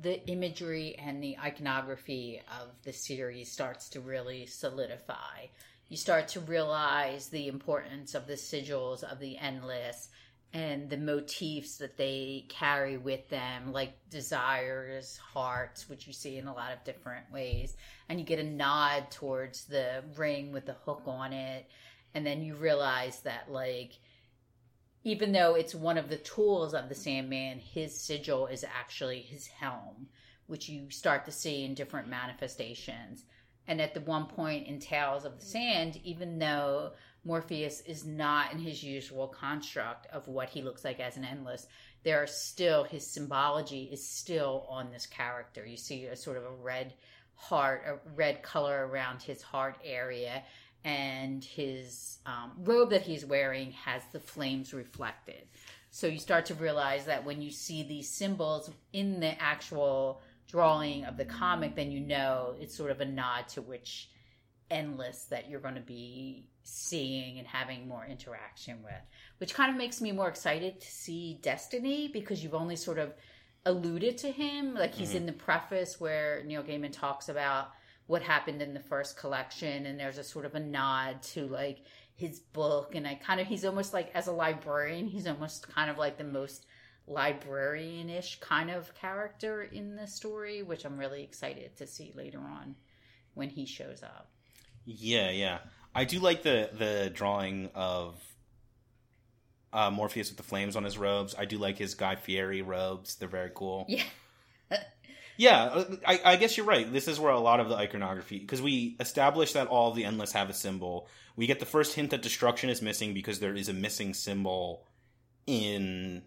the imagery and the iconography of the series starts to really solidify. You start to realize the importance of the sigils of the endless and the motifs that they carry with them, like desires, hearts, which you see in a lot of different ways. And you get a nod towards the ring with the hook on it. And then you realize that, like, even though it's one of the tools of the Sandman, his sigil is actually his helm, which you start to see in different manifestations. And at the one point in Tales of the Sand, even though Morpheus is not in his usual construct of what he looks like as an endless. There are still his symbology is still on this character. You see a sort of a red heart, a red color around his heart area, and his um, robe that he's wearing has the flames reflected. So you start to realize that when you see these symbols in the actual drawing of the comic, then you know it's sort of a nod to which endless that you're going to be seeing and having more interaction with, which kind of makes me more excited to see Destiny because you've only sort of alluded to him. Like he's Mhm. in the preface where Neil Gaiman talks about what happened in the first collection, and there's a sort of a nod to like his book. And I kind of, he's almost like, as a librarian, he's almost kind of like the most librarian ish kind of character in the story, which I'm really excited to see later on when he shows up. Yeah, yeah. I do like the the drawing of uh, Morpheus with the flames on his robes. I do like his Guy Fieri robes. They're very cool. Yeah. Yeah, uh, I, I guess you're right. This is where a lot of the iconography, because we establish that all of the endless have a symbol. We get the first hint that destruction is missing because there is a missing symbol in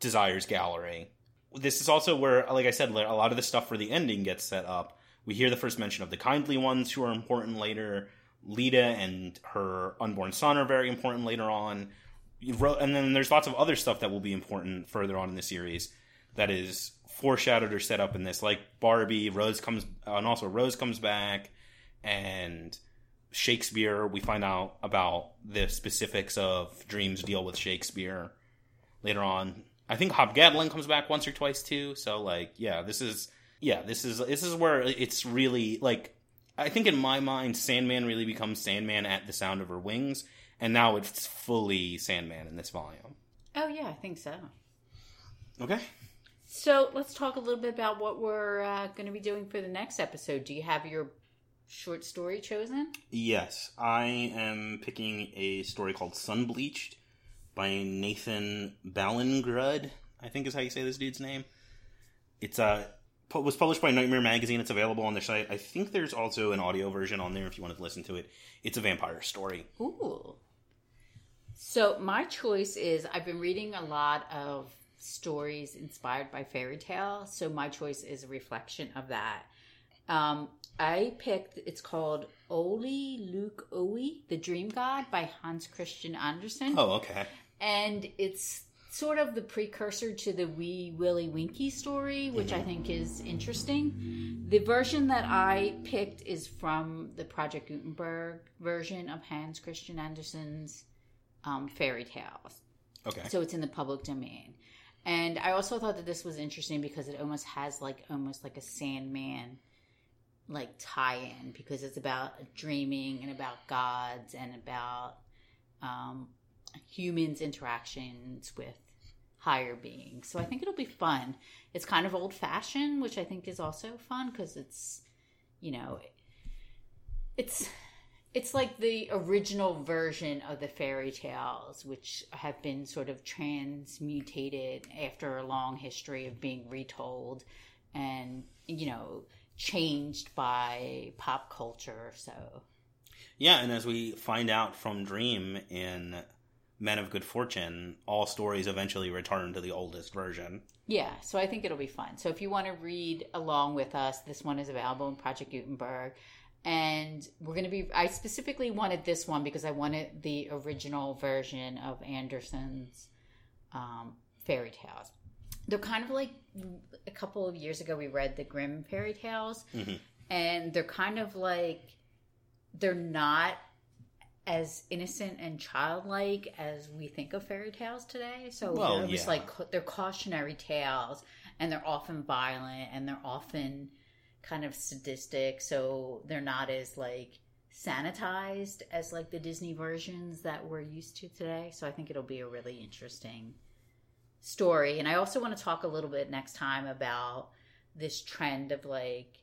Desire's gallery. This is also where, like I said, a lot of the stuff for the ending gets set up. We hear the first mention of the kindly ones who are important later. Lyta and her unborn son are very important later on. And then there's lots of other stuff that will be important further on in the series that is foreshadowed or set up in this, like Barbie, Rose comes, and also Rose comes back, and Shakespeare. We find out about the specifics of Dream's deal with Shakespeare later on. I think Hob Gadling comes back once or twice too. So like, yeah, this is yeah, this is this is where it's really like I think in my mind, Sandman really becomes Sandman at the sound of her wings, and now it's fully Sandman in this volume. Oh, yeah, I think so. Okay. So let's talk a little bit about what we're uh, going to be doing for the next episode. Do you have your short story chosen? Yes, I am picking a story called Sun Bleached by Nathan Ballingrud. I think is how you say this dude's name. It's uh pu- was published by Nightmare Magazine. It's available on their site. I think there's also an audio version on there if you wanted to listen to it. It's a vampire story. Ooh. So my choice is I've been reading a lot of stories inspired by fairy tale. So my choice is a reflection of that. Um, I picked. It's called Oli Luke Owie, the Dream God by Hans Christian Andersen, Oh, okay. and it's sort of the precursor to the Wee Willie Winkie story, which I think is interesting. The version that I picked is from the Project Gutenberg version of Hans Christian Andersen's um, fairy tales. Okay. So it's in the public domain. And I also thought that this was interesting because it almost has like almost like a Sandman like tie-in because it's about dreaming and about gods and about um, humans' interactions with higher beings. So I think it'll be fun. It's kind of old-fashioned, which I think is also fun because it's you know it's it's like the original version of the fairy tales, which have been sort of transmutated after a long history of being retold and, you know, changed by pop culture. So, Yeah, and as we find out from Dream in Men of Good Fortune, all stories eventually return to the oldest version. yeah, so I think it'll be fun. So, if you want to read along with us, this one is available in Project Gutenberg. And we're going to be, I specifically wanted this one because I wanted the original version of Andersen's um, fairy tales. They're kind of like a couple of years ago, we read the Grimm fairy tales, Mhm. and they're kind of like, they're not as innocent and childlike as we think of fairy tales today. So Well, they're almost yeah. like they're cautionary tales, and they're often violent, and they're often kind of sadistic. So they're not as like sanitized as like the Disney versions that we're used to today. So I think it'll be a really interesting story. And I also want to talk a little bit next time about this trend of like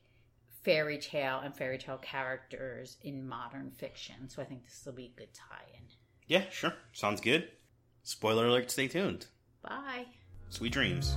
fairy tale and fairy tale characters in modern fiction. So I think this will be a good tie in. Yeah, sure. Sounds good. Spoiler alert, stay tuned. Bye. Sweet dreams.